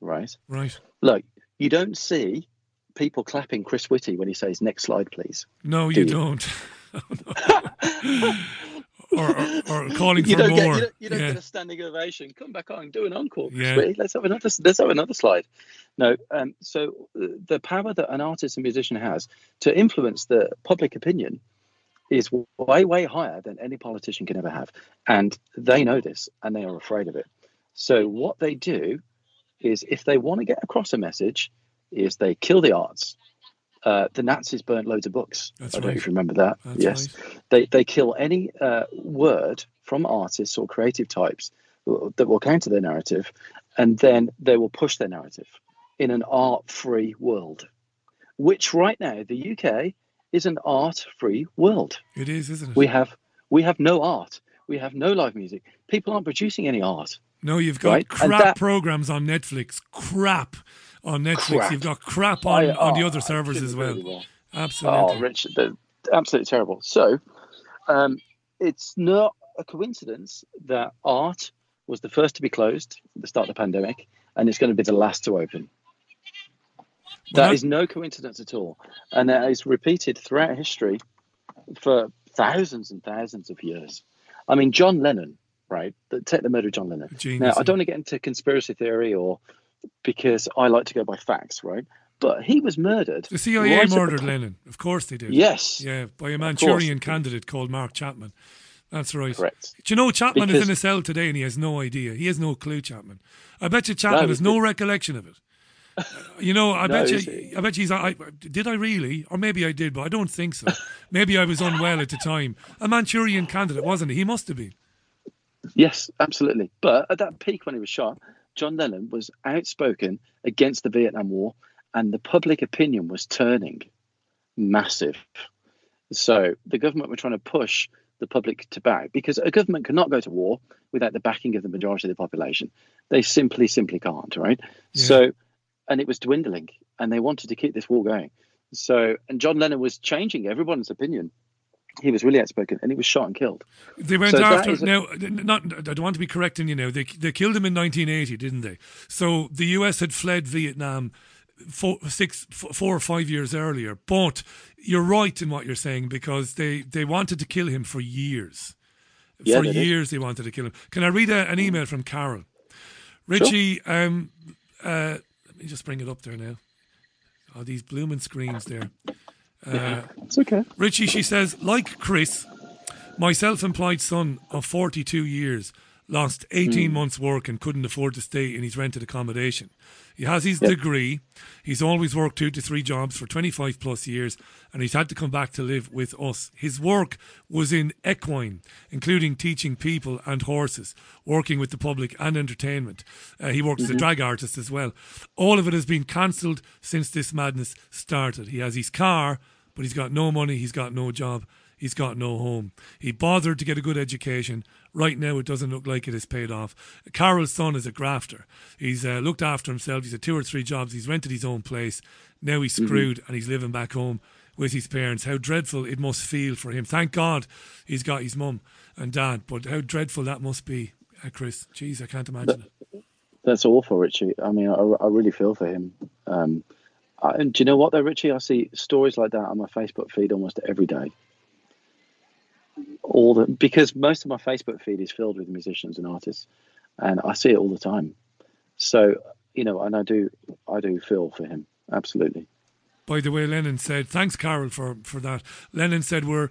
right? Right. Look, you don't see people clapping Chris Whitty when he says "Next slide, please." No, Do you you? don't. or, or, or calling you for don't more. Get, you don't, you don't yeah. get a standing ovation. Come back on, do an encore. Yeah. Let's have another. Let's have another slide. No. Um, so uh, the power that an artist and musician has to influence the public opinion is way way higher than any politician can ever have, and they know this and they are afraid of it. So what they do is, if they want to get across a message, is they kill the arts. Uh, the Nazis burnt loads of books. That's I don't know if you remember that. That's yes, they they kill any uh, word from artists or creative types that will counter their narrative, and then they will push their narrative in an art-free world, which right now the UK is an art-free world. It is, isn't it? We have we have no art. We have no live music. People aren't producing any art. No, you've got Right, crap that- programs on Netflix. Crap on Netflix. Crap. You've got crap on, I- on the oh, other servers as well. well. Absolutely. Oh, Richard, absolutely terrible. So, um, it's not a coincidence that art was the first to be closed at the start of the pandemic, and it's going to be the last to open. That is no coincidence at all, and that is repeated throughout history for thousands and thousands of years. I mean, John Lennon, right? the- Take the murder of John Lennon. Genius, now, I don't want to get into conspiracy theory or because I like to go by facts, right? But he was murdered. The CIA right the murdered top- Lennon. Of course they did. Yes. Yeah, by a Manchurian candidate called Mark Chapman. That's right. Correct. Do you know Chapman is in a cell today and he has no idea. He has no clue, Chapman. I bet you Chapman No, has no recollection of it. You know, I No, bet you. I bet you. he's- I, did I really, or maybe I did, but I don't think so. maybe I was unwell at the time. A Manchurian candidate, wasn't he? He must have been. Yes, absolutely. But at that peak when he was shot, John Lennon was outspoken against the Vietnam War, and the public opinion was turning massive. So the government were trying to push the public to back because a government cannot go to war without the backing of the majority of the population. They simply, simply can't, right? So, and it was dwindling, and they wanted to keep this war going. So, and John Lennon was changing everyone's opinion. He was really outspoken, and he was shot and killed. They went So after now. Not, I don't want to be correcting you now. They they killed him in 1980, didn't they? So the U.S. had fled Vietnam four, six, four or five years earlier. But you're right in what you're saying because they they wanted to kill him for years. Yeah, for they did. years they wanted to kill him. Can I read a, an email from Carol? Richie, um, uh, let me just bring it up there now. Oh, these blooming screens there. Uh, it's okay. Richie, she says, like Chris, my self employed son of 42 years lost 18 Hmm. months' work and couldn't afford to stay in his rented accommodation. He has his Yep. degree. He's always worked two to three jobs for 25 plus years and he's had to come back to live with us. His work was in equine, including teaching people and horses, working with the public and entertainment. Uh, he worked as a Mhm. drag artist as well. All of it has been cancelled since this madness started. He has his car, but he's got no money, he's got no job, he's got no home. He bothered to get a good education. Right now, it doesn't look like it has paid off. Carol's son is a grafter. He's uh, looked after himself. He's had two or three jobs. He's rented his own place. Now he's Mhm. screwed and he's living back home with his parents. How dreadful it must feel for him. Thank God he's got his mum and dad, but how dreadful that must be, uh, Chris. Jeez, I can't imagine it. That's awful, Richie. I mean, I, I really feel for him. Um, I, and do you know what, though, Richie? I see stories like that on my Facebook feed almost every day. All the because most of my Facebook feed is filled with musicians and artists, and I see it all the time. So you know, and I do, I do feel for him absolutely. By the way, Lennon said, thanks, Carol, for, for that. Lennon said, we're,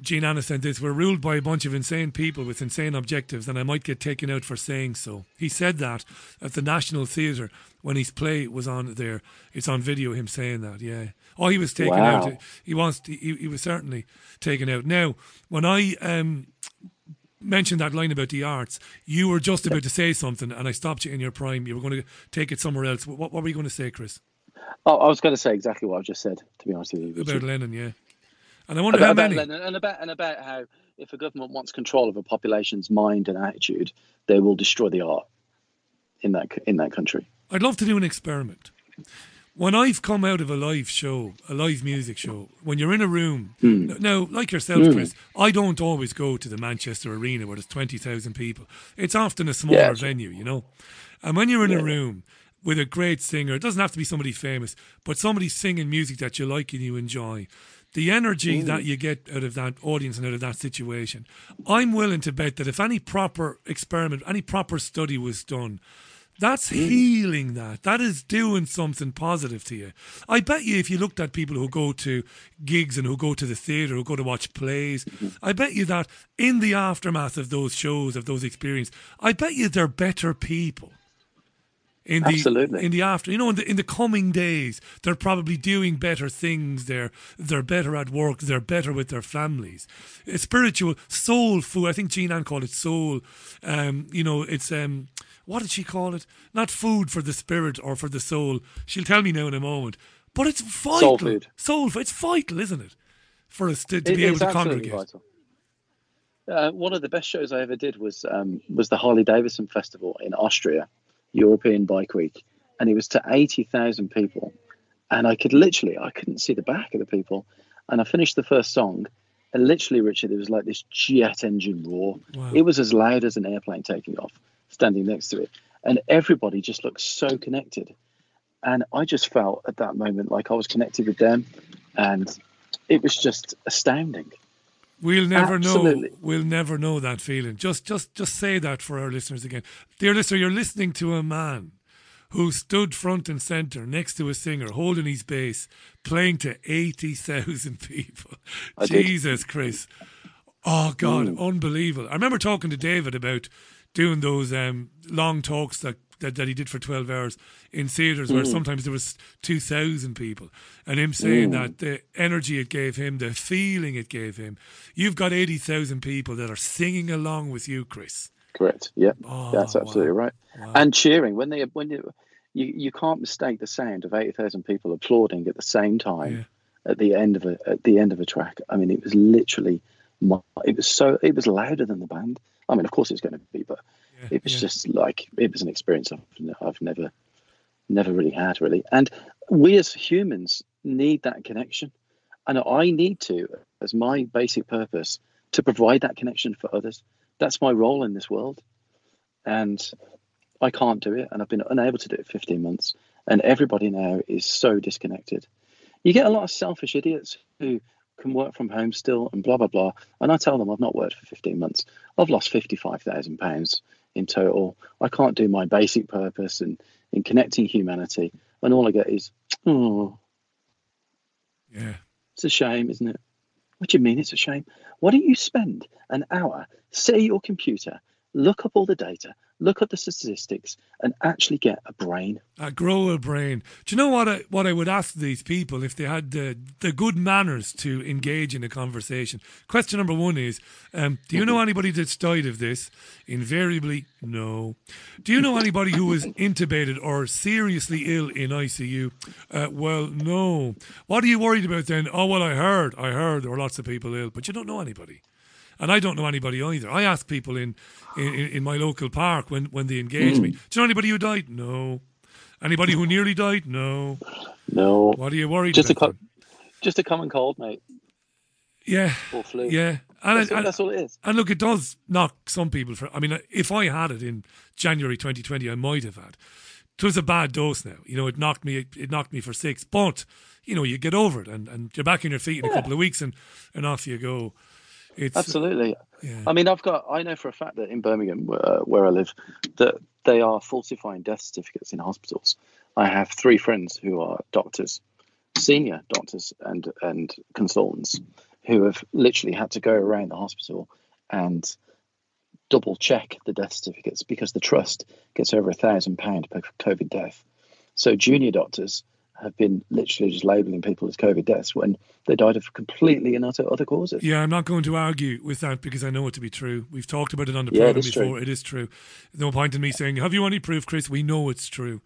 Jeananne said this, we're ruled by a bunch of insane people with insane objectives, and I might get taken out for saying so. He said that at the National Theatre when his play was on there. It's on video, him saying that, yeah. Oh, he was taken Wow. out. He wants. To, he, he was certainly taken out. Now, when I um, mentioned that line about the arts, you were just about to say something, and I stopped you in your prime. You were going to take it somewhere else. What, what were you going to say, Chris? Oh, I was going to say exactly what I've just said. To be honest with you, About. Lennon, yeah. And I wonder about, how about many. Lennon and about and about how if a government wants control of a population's mind and attitude, they will destroy the art in that in that country. I'd love to do an experiment. When I've come out of a live show, a live music show, when you're in a room, n- now, like yourself, Mm. Chris, I don't always go to the Manchester Arena where there's 20,000 people. It's often a smaller Yeah. venue, you know? And when you're in a room with a great singer, it doesn't have to be somebody famous, but somebody singing music that you like and you enjoy, the energy Mm. that you get out of that audience and out of that situation, I'm willing to bet that if any proper experiment, any proper study was done, that's healing that. That is doing something positive to you. I bet you if you looked at people who go to gigs and who go to the theatre, who go to watch plays, I bet you that in the aftermath of those shows, of those experiences, I bet you they're better people. In the Absolutely. in the after, you know, in the in the coming days, they're probably doing better things. They're they're better at work. They're better with their families. It's spiritual soul food. I think Jeananne called it soul. Um, you know, it's um, what did she call it? Not food for the spirit or for the soul. She'll tell me now in a moment. But it's vital. Soul food. Soul food. It's vital, isn't it? For us to, to It be able to absolutely congregate. vital. Uh, one of the best shows I ever did was um, was the Harley Davidson Festival in Austria, European Bike Week, and it was to eighty thousand people, and I could literally I couldn't see the back of the people, and I finished the first song, and literally Richard, it was like this jet engine roar. Wow. It was as loud as an airplane taking off, standing next to it, and everybody just looked so connected, and I just felt at that moment like I was connected with them, and it was just astounding. We'll never Absolutely. know. We'll never know that feeling. Just, just, just say that for our listeners again, dear listener. You're listening to a man who stood front and center next to a singer, holding his bass, playing to eighty thousand people. I did. Jesus, Chris. Oh God, Mm. unbelievable! I remember talking to David about doing those um, long talks that, that that he did for twelve hours in theatres, where Mm. sometimes there was two thousand people, and him saying Mm. that the energy it gave him, the feeling it gave him. You've got eighty thousand people that are singing along with you, Chris. Correct. Yeah, Oh, that's absolutely right. And cheering when they when you you, you can't mistake the sound of eighty thousand people applauding at the same time at the end of a at the end of a track. I mean, it was literally my, it was so it was louder than the band. I mean, of course it's going to be, but it was yeah. just like it was an experience I've, I've never never really had really. And we as humans need that connection, and I need to as my basic purpose to provide that connection for others. That's my role in this world, and I can't do it, and I've been unable to do it 15 months. And everybody now is so disconnected. You get a lot of selfish idiots who can work from home still and blah blah blah. And I tell them I've not worked for 15 months. I've lost 55,000 pounds in total. I can't do my basic purpose and in connecting humanity, and all I get is, oh, Yeah. it's a shame, isn't it? What do you mean it's a shame? Why don't you spend an hour, sit at your computer, look up all the data, look at the statistics, and actually get a brain? A grow a brain. Do you know what I what I would ask these people if they had the the good manners to engage in a conversation? Question number one is: um, Do you know anybody that's died of this? Invariably, no. Do you know anybody who was intubated or seriously ill in ICU? Uh, well, no. What are you worried about then? Oh well, I heard, I heard there were lots of people ill, but you don't know anybody. And I don't know anybody either. I ask people in, in, in my local park when, when they engage me, Mm. Do you know anybody who died? No. Anybody who nearly died? No. No. What are you worried Just a about? co- just a common cold, mate, yeah. or flu. Yeah. That's, and, all, that's all it is. And look, it does knock some people for. I mean, if I had it in January 2020, I might have had. It was a bad dose now. You know, it knocked me. It knocked me for six. But you know, you get over it, and, and you're back on your feet in a couple of weeks, and and off you go. It's Absolutely. Yeah. I mean, I've got. I know for a fact that in Birmingham, uh, where I live, that they are falsifying death certificates in hospitals. I have three friends who are doctors, senior doctors and and consultants, who have literally had to go around the hospital and double check the death certificates because the trust gets over a thousand pound per COVID death. So junior doctors have been literally just labelling people as COVID deaths when they died of completely and utter other causes. Yeah, I'm not going to argue with that because I know it to be true. We've talked about it on the Yeah, it program is true. before. It is true. No point in me saying, "Have you any proof, Chris?" We know it's true.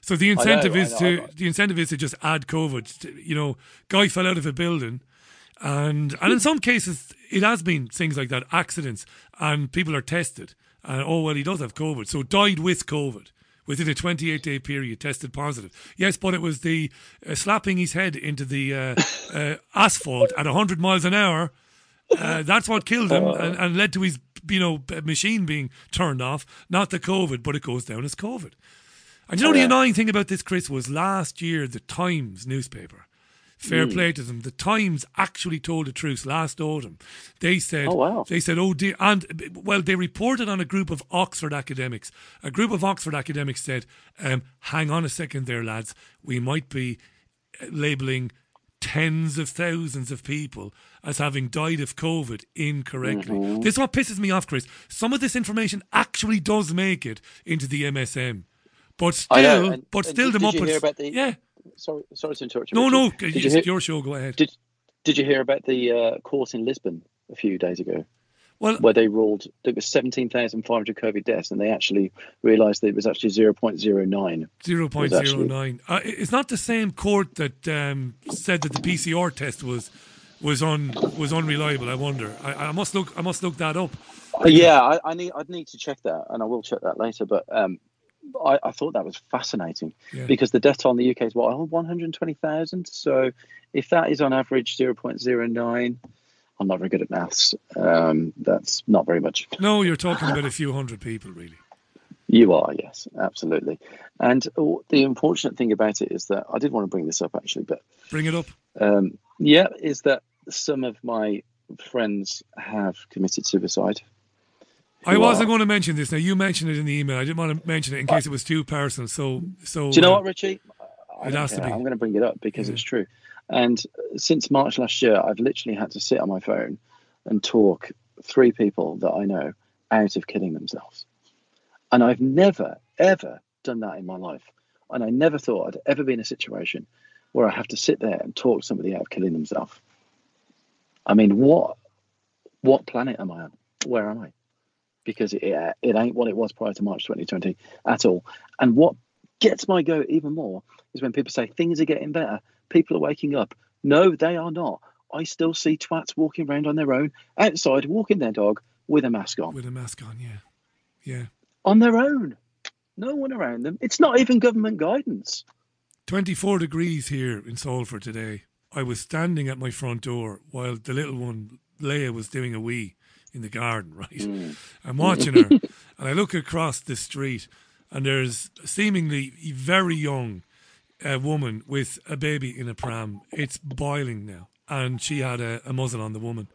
So the I know, incentive is know, to the incentive is to just add COVID. To- You know, guy fell out of a building, and and in some cases it has been things like that, accidents, and people are tested. And oh well, he does have COVID, so died with COVID. Within a 28 day period, tested positive. Yes, but it was the uh, slapping his head into the uh, uh, asphalt at 100 miles an hour uh, that's what killed him and, and led to his you know machine being turned off. Not the COVID, but it goes down as COVID. And you know Oh, the annoying thing about this, Chris, was last year the Times newspaper. Fair Mm. play to them. The Times actually told the truth last autumn. They said, Oh, wow. they said, oh dear, and well, they reported on a group of Oxford academics. A group of Oxford academics said, um, "Hang on a second, there, lads. We might be uh, labeling tens of thousands of people as having died of COVID incorrectly. Mhm. This is what pisses me off, Chris. Some of this information actually does make it into the MSM, but I know, still, and- but and still, did, the Muppets. the? yeah. Sorry, sorry to interrupt you. No, no, Did you hear, your show. Go ahead. Did Did you hear about the uh, course in Lisbon a few days ago? Well, where they ruled there was seventeen thousand five hundred COVID deaths, and they actually realised that it was actually zero point zero nine. Zero point zero nine. Uh, it- it's not the same court that um, said that the PCR test was was un was unreliable. I wonder. I, I must look. I must look that up. Uh, Yeah, I, I need I'd need to check that, and I will check that later. But um, I, I thought that was fascinating Yeah. because the debt on the UK is what one hundred twenty thousand. So if that is on average zero point zero nine, I'm not very good at maths. Um, that's not very much. No, you're talking about a few hundred people, really. You are, yes, absolutely. And the unfortunate thing about it is that I did want to bring this up actually, but Bring it up. um, yeah, is that some of my friends have committed suicide. I wasn't going to mention this. Now you mentioned it in the email. I didn't want to mention it in case it was too personal. So, so Do you know uh, what, Richie? I It has to care. be. I'm going to bring it up because it's true. And since March last year, I've literally had to sit on my phone and talk three people that I know out of killing themselves. And I've never, ever done that in my life. And I never thought I'd ever be in a situation where I have to sit there and talk somebody out of killing themselves. I mean, what what planet am I on? Where am I? Because it, uh, it ain't what it was prior to March 2020 at all. And what gets my goat even more is when people say things are getting better, people are waking up. No, they are not. I still see twats walking around on their own outside, walking their dog with a mask on. With a mask on, yeah. Yeah. On their own. No one around them. It's not even government guidance. 24 degrees here in Salford today. I was standing at my front door while the little one, Leia, was doing a wee in the garden, right? Mm. I'm watching her, and I look across the street, and there's a seemingly very young uh, woman with a baby in a pram. It's boiling now, and she had a, a muzzle on the woman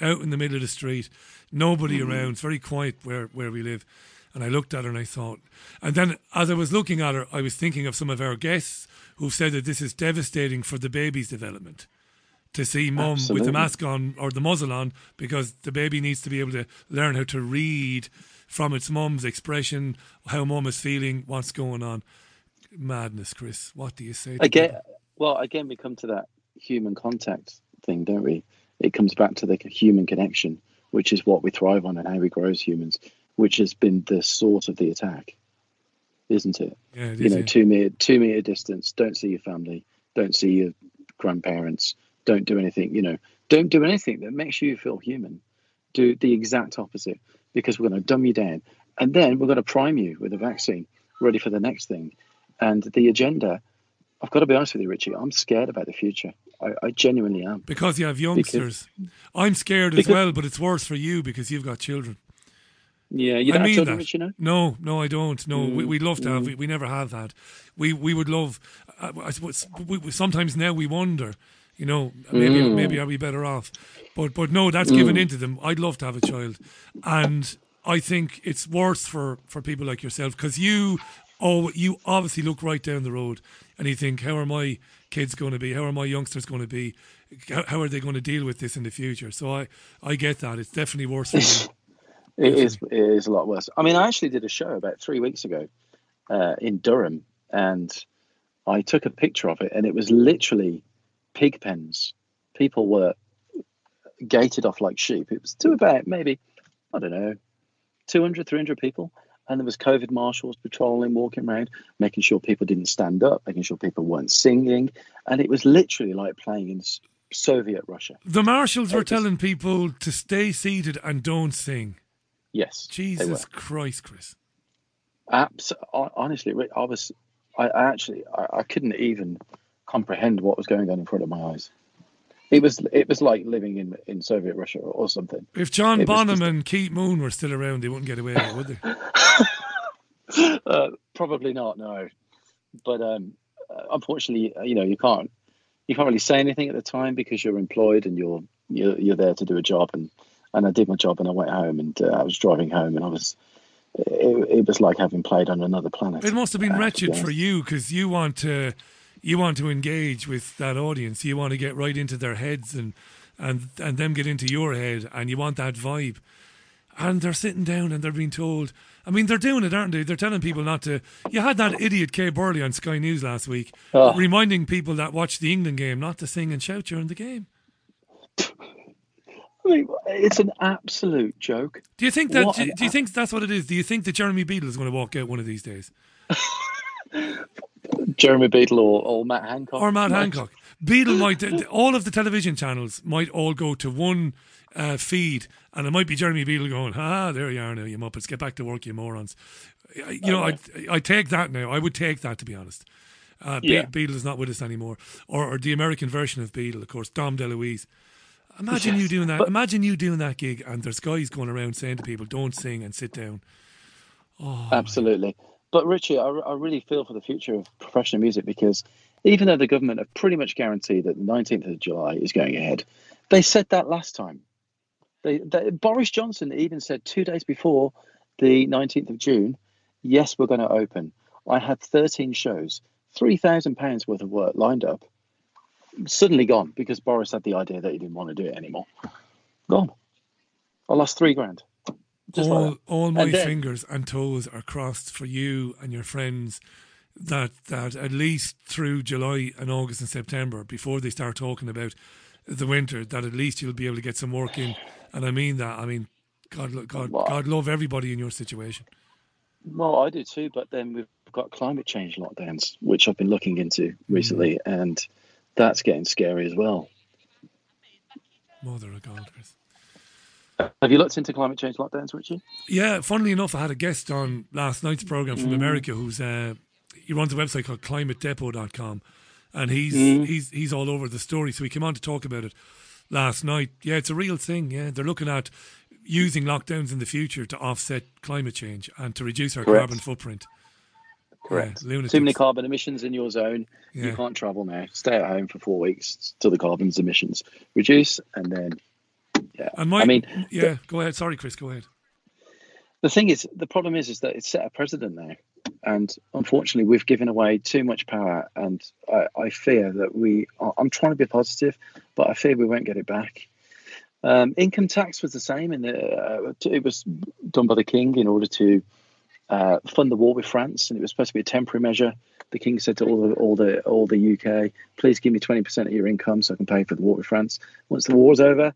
out in the middle of the street, nobody Mm. around, it's very quiet where, where we live. And I looked at her and I thought, and then as I was looking at her, I was thinking of some of our guests who've said that this is devastating for the baby's development to see mum with the mask on or the muzzle on because the baby needs to be able to learn how to read from its mum's expression, how mum is feeling, what's going on. Madness, Chris. What do you say? to Again, well, again, we come to that human contact thing, don't we? It comes back to the human connection, which is what we thrive on and how we grow as humans, which has been the source of the attack, isn't it? Yeah, it you is, know, yeah. two meter, two meter distance. Don't see your family. Don't see your grandparents. Don't do anything. You know, don't do anything that makes you feel human. Do the exact opposite because we're going to dumb you down, and then we're going to prime you with a vaccine, ready for the next thing. And the agenda. I've got to be honest with you, Richie. I'm scared about the future. I, I genuinely am. Because you have Because- youngsters. I'm scared as because- well, but it's worse for you because you've got children. Yeah, you don't have mean children, that. Richie, no? No, no, I don't. No, we, Mm, we'd love to have. mm. We, we never have had. We we would love. Uh, I suppose we, we, sometimes now we wonder You know, maybe Mm. maybe I'll be better off. But but no, that's given Mm. into them. I'd love to have a child, and I think it's worse for for people like yourself because you oh you obviously look right down the road and you think how are my kids going to be? How are my youngsters going to be? How, how are they going to deal with this in the future? So I I get that. It's definitely worse. It is. It is a lot worse. I mean, I actually did a show about three weeks ago uh, in Durham, and I took a picture of it, and it was literally pig pens. People were gated off like sheep. It was to about maybe I don't know, 200, 300 people, and there was COVID marshals patrolling, walking around, making sure people didn't stand up, making sure people weren't singing, and it was literally like playing in Soviet Russia. The marshals were was- telling people to stay seated and don't sing. Yes, Jesus. Christ, Chris. Abs- honestly, I was, I, I actually, I, I couldn't even comprehend what was going on in front of my eyes. It was, it was like living in in Soviet Russia or, or something. If John It Bonham and Keith Moon were still around, they wouldn't get away with it, would they? uh, probably not, no. But um, uh, unfortunately, uh, you know, you can't, you can't really say anything at the time because you're employed and you're you're, you're there to do a job. And and I did my job and I went home and uh, I was driving home and I was, it, it was like having played on another planet. It must have been uh, wretched for you because you want to, you want to engage with that audience. You want to get right into their heads and and and them get into your head, and you want that vibe. And they're sitting down and they're being told. I mean, they're doing it, aren't they? They're telling people not to. You had that idiot Kay Burley on Sky News last week, Oh. reminding people that watch the England game not to sing and shout during the game. I mean, it's an absolute joke. Do you think that? Do, do you think that's what it is? Do you think that Jeremy Beadle is going to walk out one of these days, Jeremy Beadle or, or Matt Hancock or Matt Hancock? Beadle might. All of the television channels might all go to one uh, feed, and it might be Jeremy Beadle going, "Ah, there you are now, you muppets, get back to work, you morons." I- You know, I I take that now. I would take that to be honest. Uh, Be- Yeah. Beadle is not with us anymore, or, or the American version of Beadle, of course, Dom DeLuise. Imagine you doing that. but- Imagine you doing that gig, and there's guys going around saying to people, "Don't sing and sit down." Oh, Absolutely. But Richie, I, I really feel for the future of professional music because even though the government have pretty much guaranteed that the 19th of July is going ahead, they said that last time. They, they, Boris Johnson even said two days before the 19th of June, yes, we're going to open. I had 13 shows, £3,000 worth of work lined up, suddenly gone because Boris had the idea that he didn't want to do it anymore. Gone. I lost three grand. Just all, that. all my And then- fingers and toes are crossed for you and your friends that that at least through July and August and September, before they start talking about the winter, that at least you'll be able to get some work in. And I mean that. I mean, God, God, God, love everybody in your situation. Well, I do too, but then we've got climate change lockdowns, which I've been looking into mm. recently, and that's getting scary as well. Mother of God, Chris. Have you looked into climate change lockdowns, Richie? Yeah, funnily enough, I had a guest on last night's program from Mm. America who's uh, he runs a website called climatedepot.com and he's Mm. he's he's all over the story. So he came on to talk about it last night. Yeah, it's a real thing. Yeah, they're looking at using lockdowns in the future to offset climate change and to reduce our Correct. carbon footprint. Correct. Yeah. Too many carbon emissions in your zone. Yeah. You can't travel now. Stay at home for four weeks till the carbon's emissions reduce, and then yeah. And my, I mean, yeah, go ahead. Sorry, Chris, go ahead. the thing is, the problem is, is that it's set a precedent now, and unfortunately, we've given away too much power, and I, I fear that we. I'm trying to be positive, but I fear we won't get it back. Um, income tax was the same, and uh, it was done by the king in order to uh, fund the war with France, and it was supposed to be a temporary measure. The king said to all the all the all the UK, "Please give me twenty percent of your income so I can pay for the war with France. Once the war's over,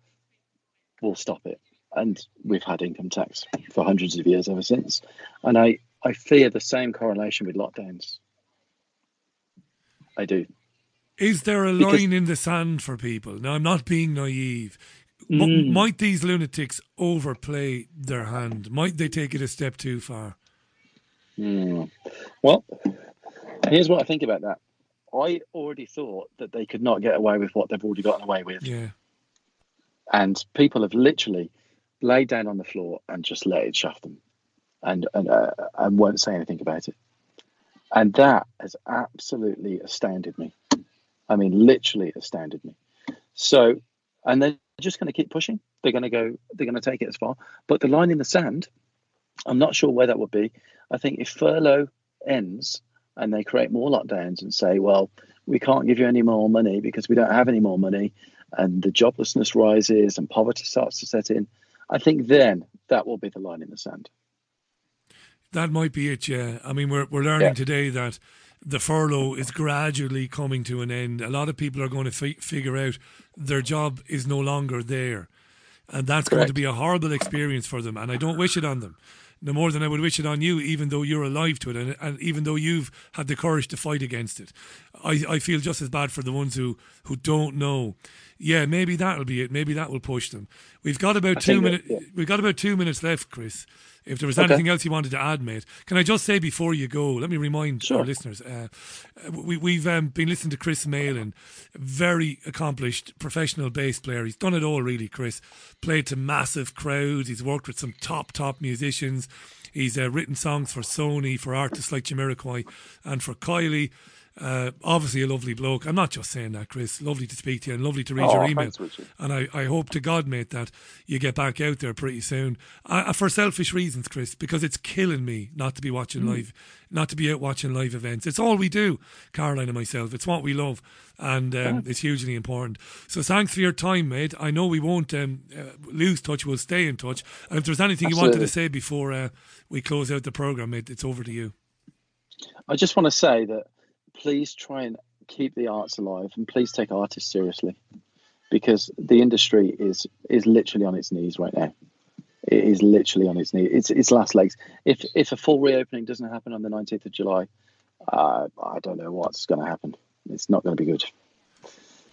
we'll stop it." And we've had income tax for hundreds of years ever since. And I I fear the same correlation with lockdowns. I do. Is there a Because- line in the sand for people? Now, I'm not being naive. M- Mm. might these lunatics overplay their hand? Might they take it a step too far? Hmm. Well, here's what I think about that. I already thought that they could not get away with what they've already gotten away with. Yeah. And people have literally laid down on the floor and just let it shaft them and and, uh, and won't say anything about it and that has absolutely astounded me i mean literally astounded me So, and they're just going to keep pushing. They're going to go. They're going to take it as far. But the line in the sand, I'm not sure where that would be. I think if furlough ends and they create more lockdowns and say, well, we can't give you any more money because we don't have any more money, and the joblessness rises and poverty starts to set in, I think then that will be the line in the sand. That might be it, yeah. I mean, we're, we're learning Yeah. today that the furlough is gradually coming to an end. A lot of people are going to fi- figure out their job is no longer there. And that's going to be a horrible experience for them. And I don't wish it on them. No more than I would wish it on you, even though you're alive to it and, and even though you've had the courage to fight against it. I, I feel just as bad for the ones who, who don't know. Yeah, maybe that'll be it. Maybe that will push them. We've got about I two minutes. yeah. We've got about two minutes left, Chris. If there was Okay. anything else you wanted to add, mate, can I just say before you go? Let me remind Sure. our listeners. Uh, we, we've um, been listening to Chris Malin, very accomplished professional bass player. He's done it all, really. Chris played to massive crowds. He's worked with some top top musicians. He's uh, written songs for Sony, for artists like Jamiroquai, and for Kylie. Uh, obviously, a lovely bloke. I'm not just saying that, Chris. Lovely to speak to you and lovely to read Oh, your email. thanks, And I, I hope to God, mate, that you get back out there pretty soon. Uh, for selfish reasons, Chris, because it's killing me not to be watching Mm. live, not to be out watching live events. It's all we do, Caroline and myself. It's what we love, and um, it's hugely important. So thanks for your time, mate. I know we won't um, uh, lose touch. We'll stay in touch. And if there's anything you wanted to say before uh, we close out the program, mate, it's over to you. I just want to say that please try and keep the arts alive and please take artists seriously because the industry is is literally on its knees right now. It is literally on its knees. It's its last legs. If if a full reopening doesn't happen on the 19th of July, uh, I don't know what's going to happen. It's not going to be good.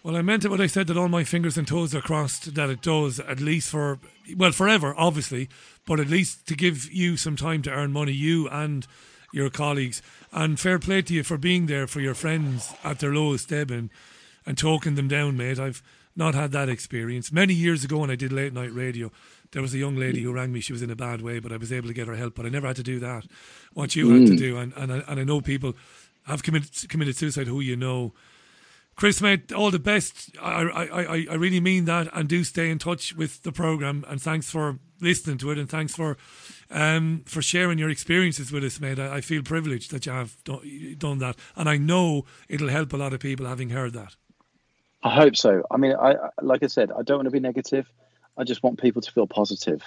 Well, I meant it when I said that all my fingers and toes are crossed that it does, at least for, well, forever, obviously, but at least to give you some time to earn money, you and your colleagues. And fair play to you for being there for your friends at their lowest ebb and, and talking them down, mate. I've not had that experience. Many years ago when I did late night radio, there was a young lady who rang me. She was in a bad way, but I was able to get her help. But I never had to do that. What you had to Mm. do, and, and, I, and I know people have committed, committed suicide who you know. Chris, mate, all the best. I, I, I, I really mean that, and do stay in touch with the program. And thanks for listening to it, and thanks for um, for sharing your experiences with us, mate. I, I feel privileged that you have done, that, and I know it'll help a lot of people having heard that. I hope so. I mean, I- like I said, I don't want to be negative. I just want people to feel positive.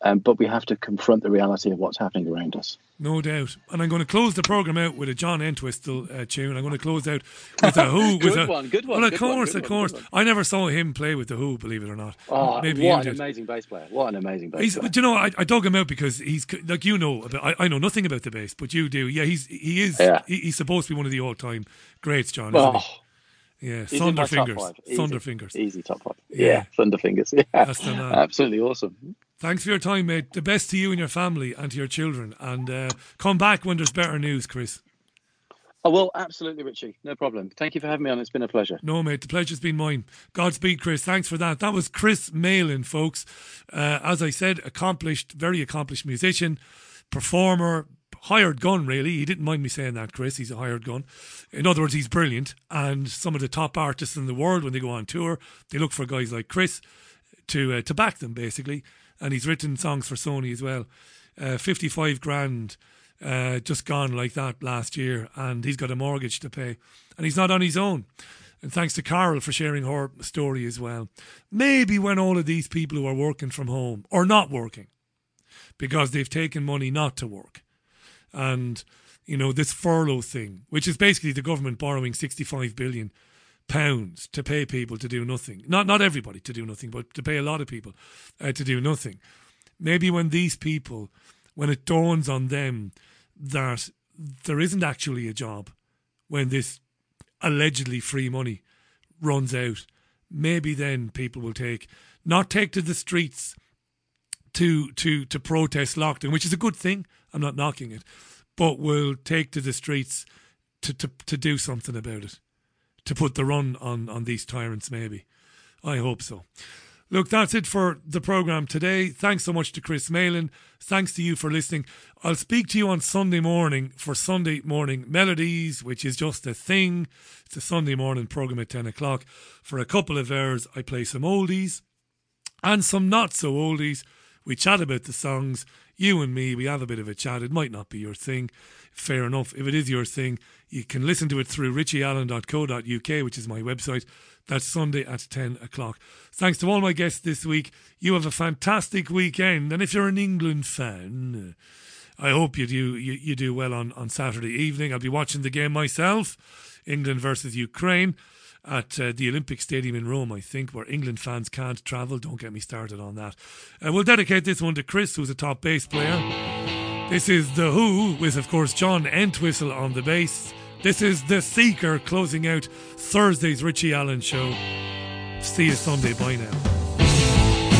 Um, but we have to confront the reality of what's happening around us. No doubt. And I'm going to close the program out with a John Entwistle uh, tune. I'm going to close out with a Who. with Good a, one, good one, Well, of good one, course, good of one, course. good I never saw him play with the Who, believe it or not. Oh, Maybe what an amazing bass player! What an amazing bass He's, player! but you know, I, I dug him out because he's like you know. About, I, I know nothing about the bass, but you do. Yeah, he's he is. Yeah. He, he's supposed to be one of the all-time greats, John. Isn't Oh, he? Yeah, he's Thunder Fingers. Easy. Thunder Fingers. Easy top five. Yeah. Yeah, Thunder Fingers. Yeah, That's the man. absolutely awesome. Thanks for your time, mate. The best to you and your family and to your children. And uh, come back when there's better news, Chris. Oh well, absolutely, Richie. No problem. Thank you for having me on. It's been a pleasure. No, mate, the pleasure's been mine. Godspeed, Chris. Thanks for that. That was Chris Malin, folks. Uh, as I said, accomplished, very accomplished musician, performer, hired gun, really. He didn't mind me saying that, Chris. He's a hired gun. In other words, he's brilliant. And some of the top artists in the world, when they go on tour, they look for guys like Chris to uh, to back them, basically. And he's written songs for Sony as well. Uh, 55 grand uh, just gone like that last year, and he's got a mortgage to pay, and he's not on his own. And thanks to Carol for sharing her story as well. Maybe when all of these people who are working from home or not working because they've taken money not to work, and you know this furlough thing, which is basically the government borrowing 65 billion pounds to pay people to do nothing. Not not everybody to do nothing, but to pay a lot of people uh, to do nothing. Maybe when these people, when it dawns on them that there isn't actually a job, when this allegedly free money runs out, maybe then people will take not take to the streets to to to protest lockdown, which is a good thing. I'm not knocking it, but will take to the streets to to to do something about it, to put the run on on these tyrants. Maybe, I hope so. Look, that's it for the program today. Thanks so much to Chris Malin. Thanks to you for listening. I'll speak to you on Sunday morning for Sunday Morning Melodies, which is just a thing. It's a Sunday morning program at 10 o'clock. For a couple of hours, I play some oldies and some not so oldies. We chat about the songs. You and me, we have a bit of a chat. It might not be your thing. Fair enough. If it is your thing, you can listen to it through richieallen.co.uk, which is my website. That's Sunday at 10 o'clock. Thanks to all my guests this week. You have a fantastic weekend. And if you're an England fan, I hope you do you, you do well on, on Saturday evening. I'll be watching the game myself, England versus Ukraine at uh, the Olympic Stadium in Rome, I think, where England fans can't travel. Don't get me started on that. Uh, we'll dedicate this one to Chris, who's a top bass player. This is The Who, with, of course, John Entwistle on the bass. This is The Seeker closing out Thursday's Richie Allen show. See you Sunday. Bye now.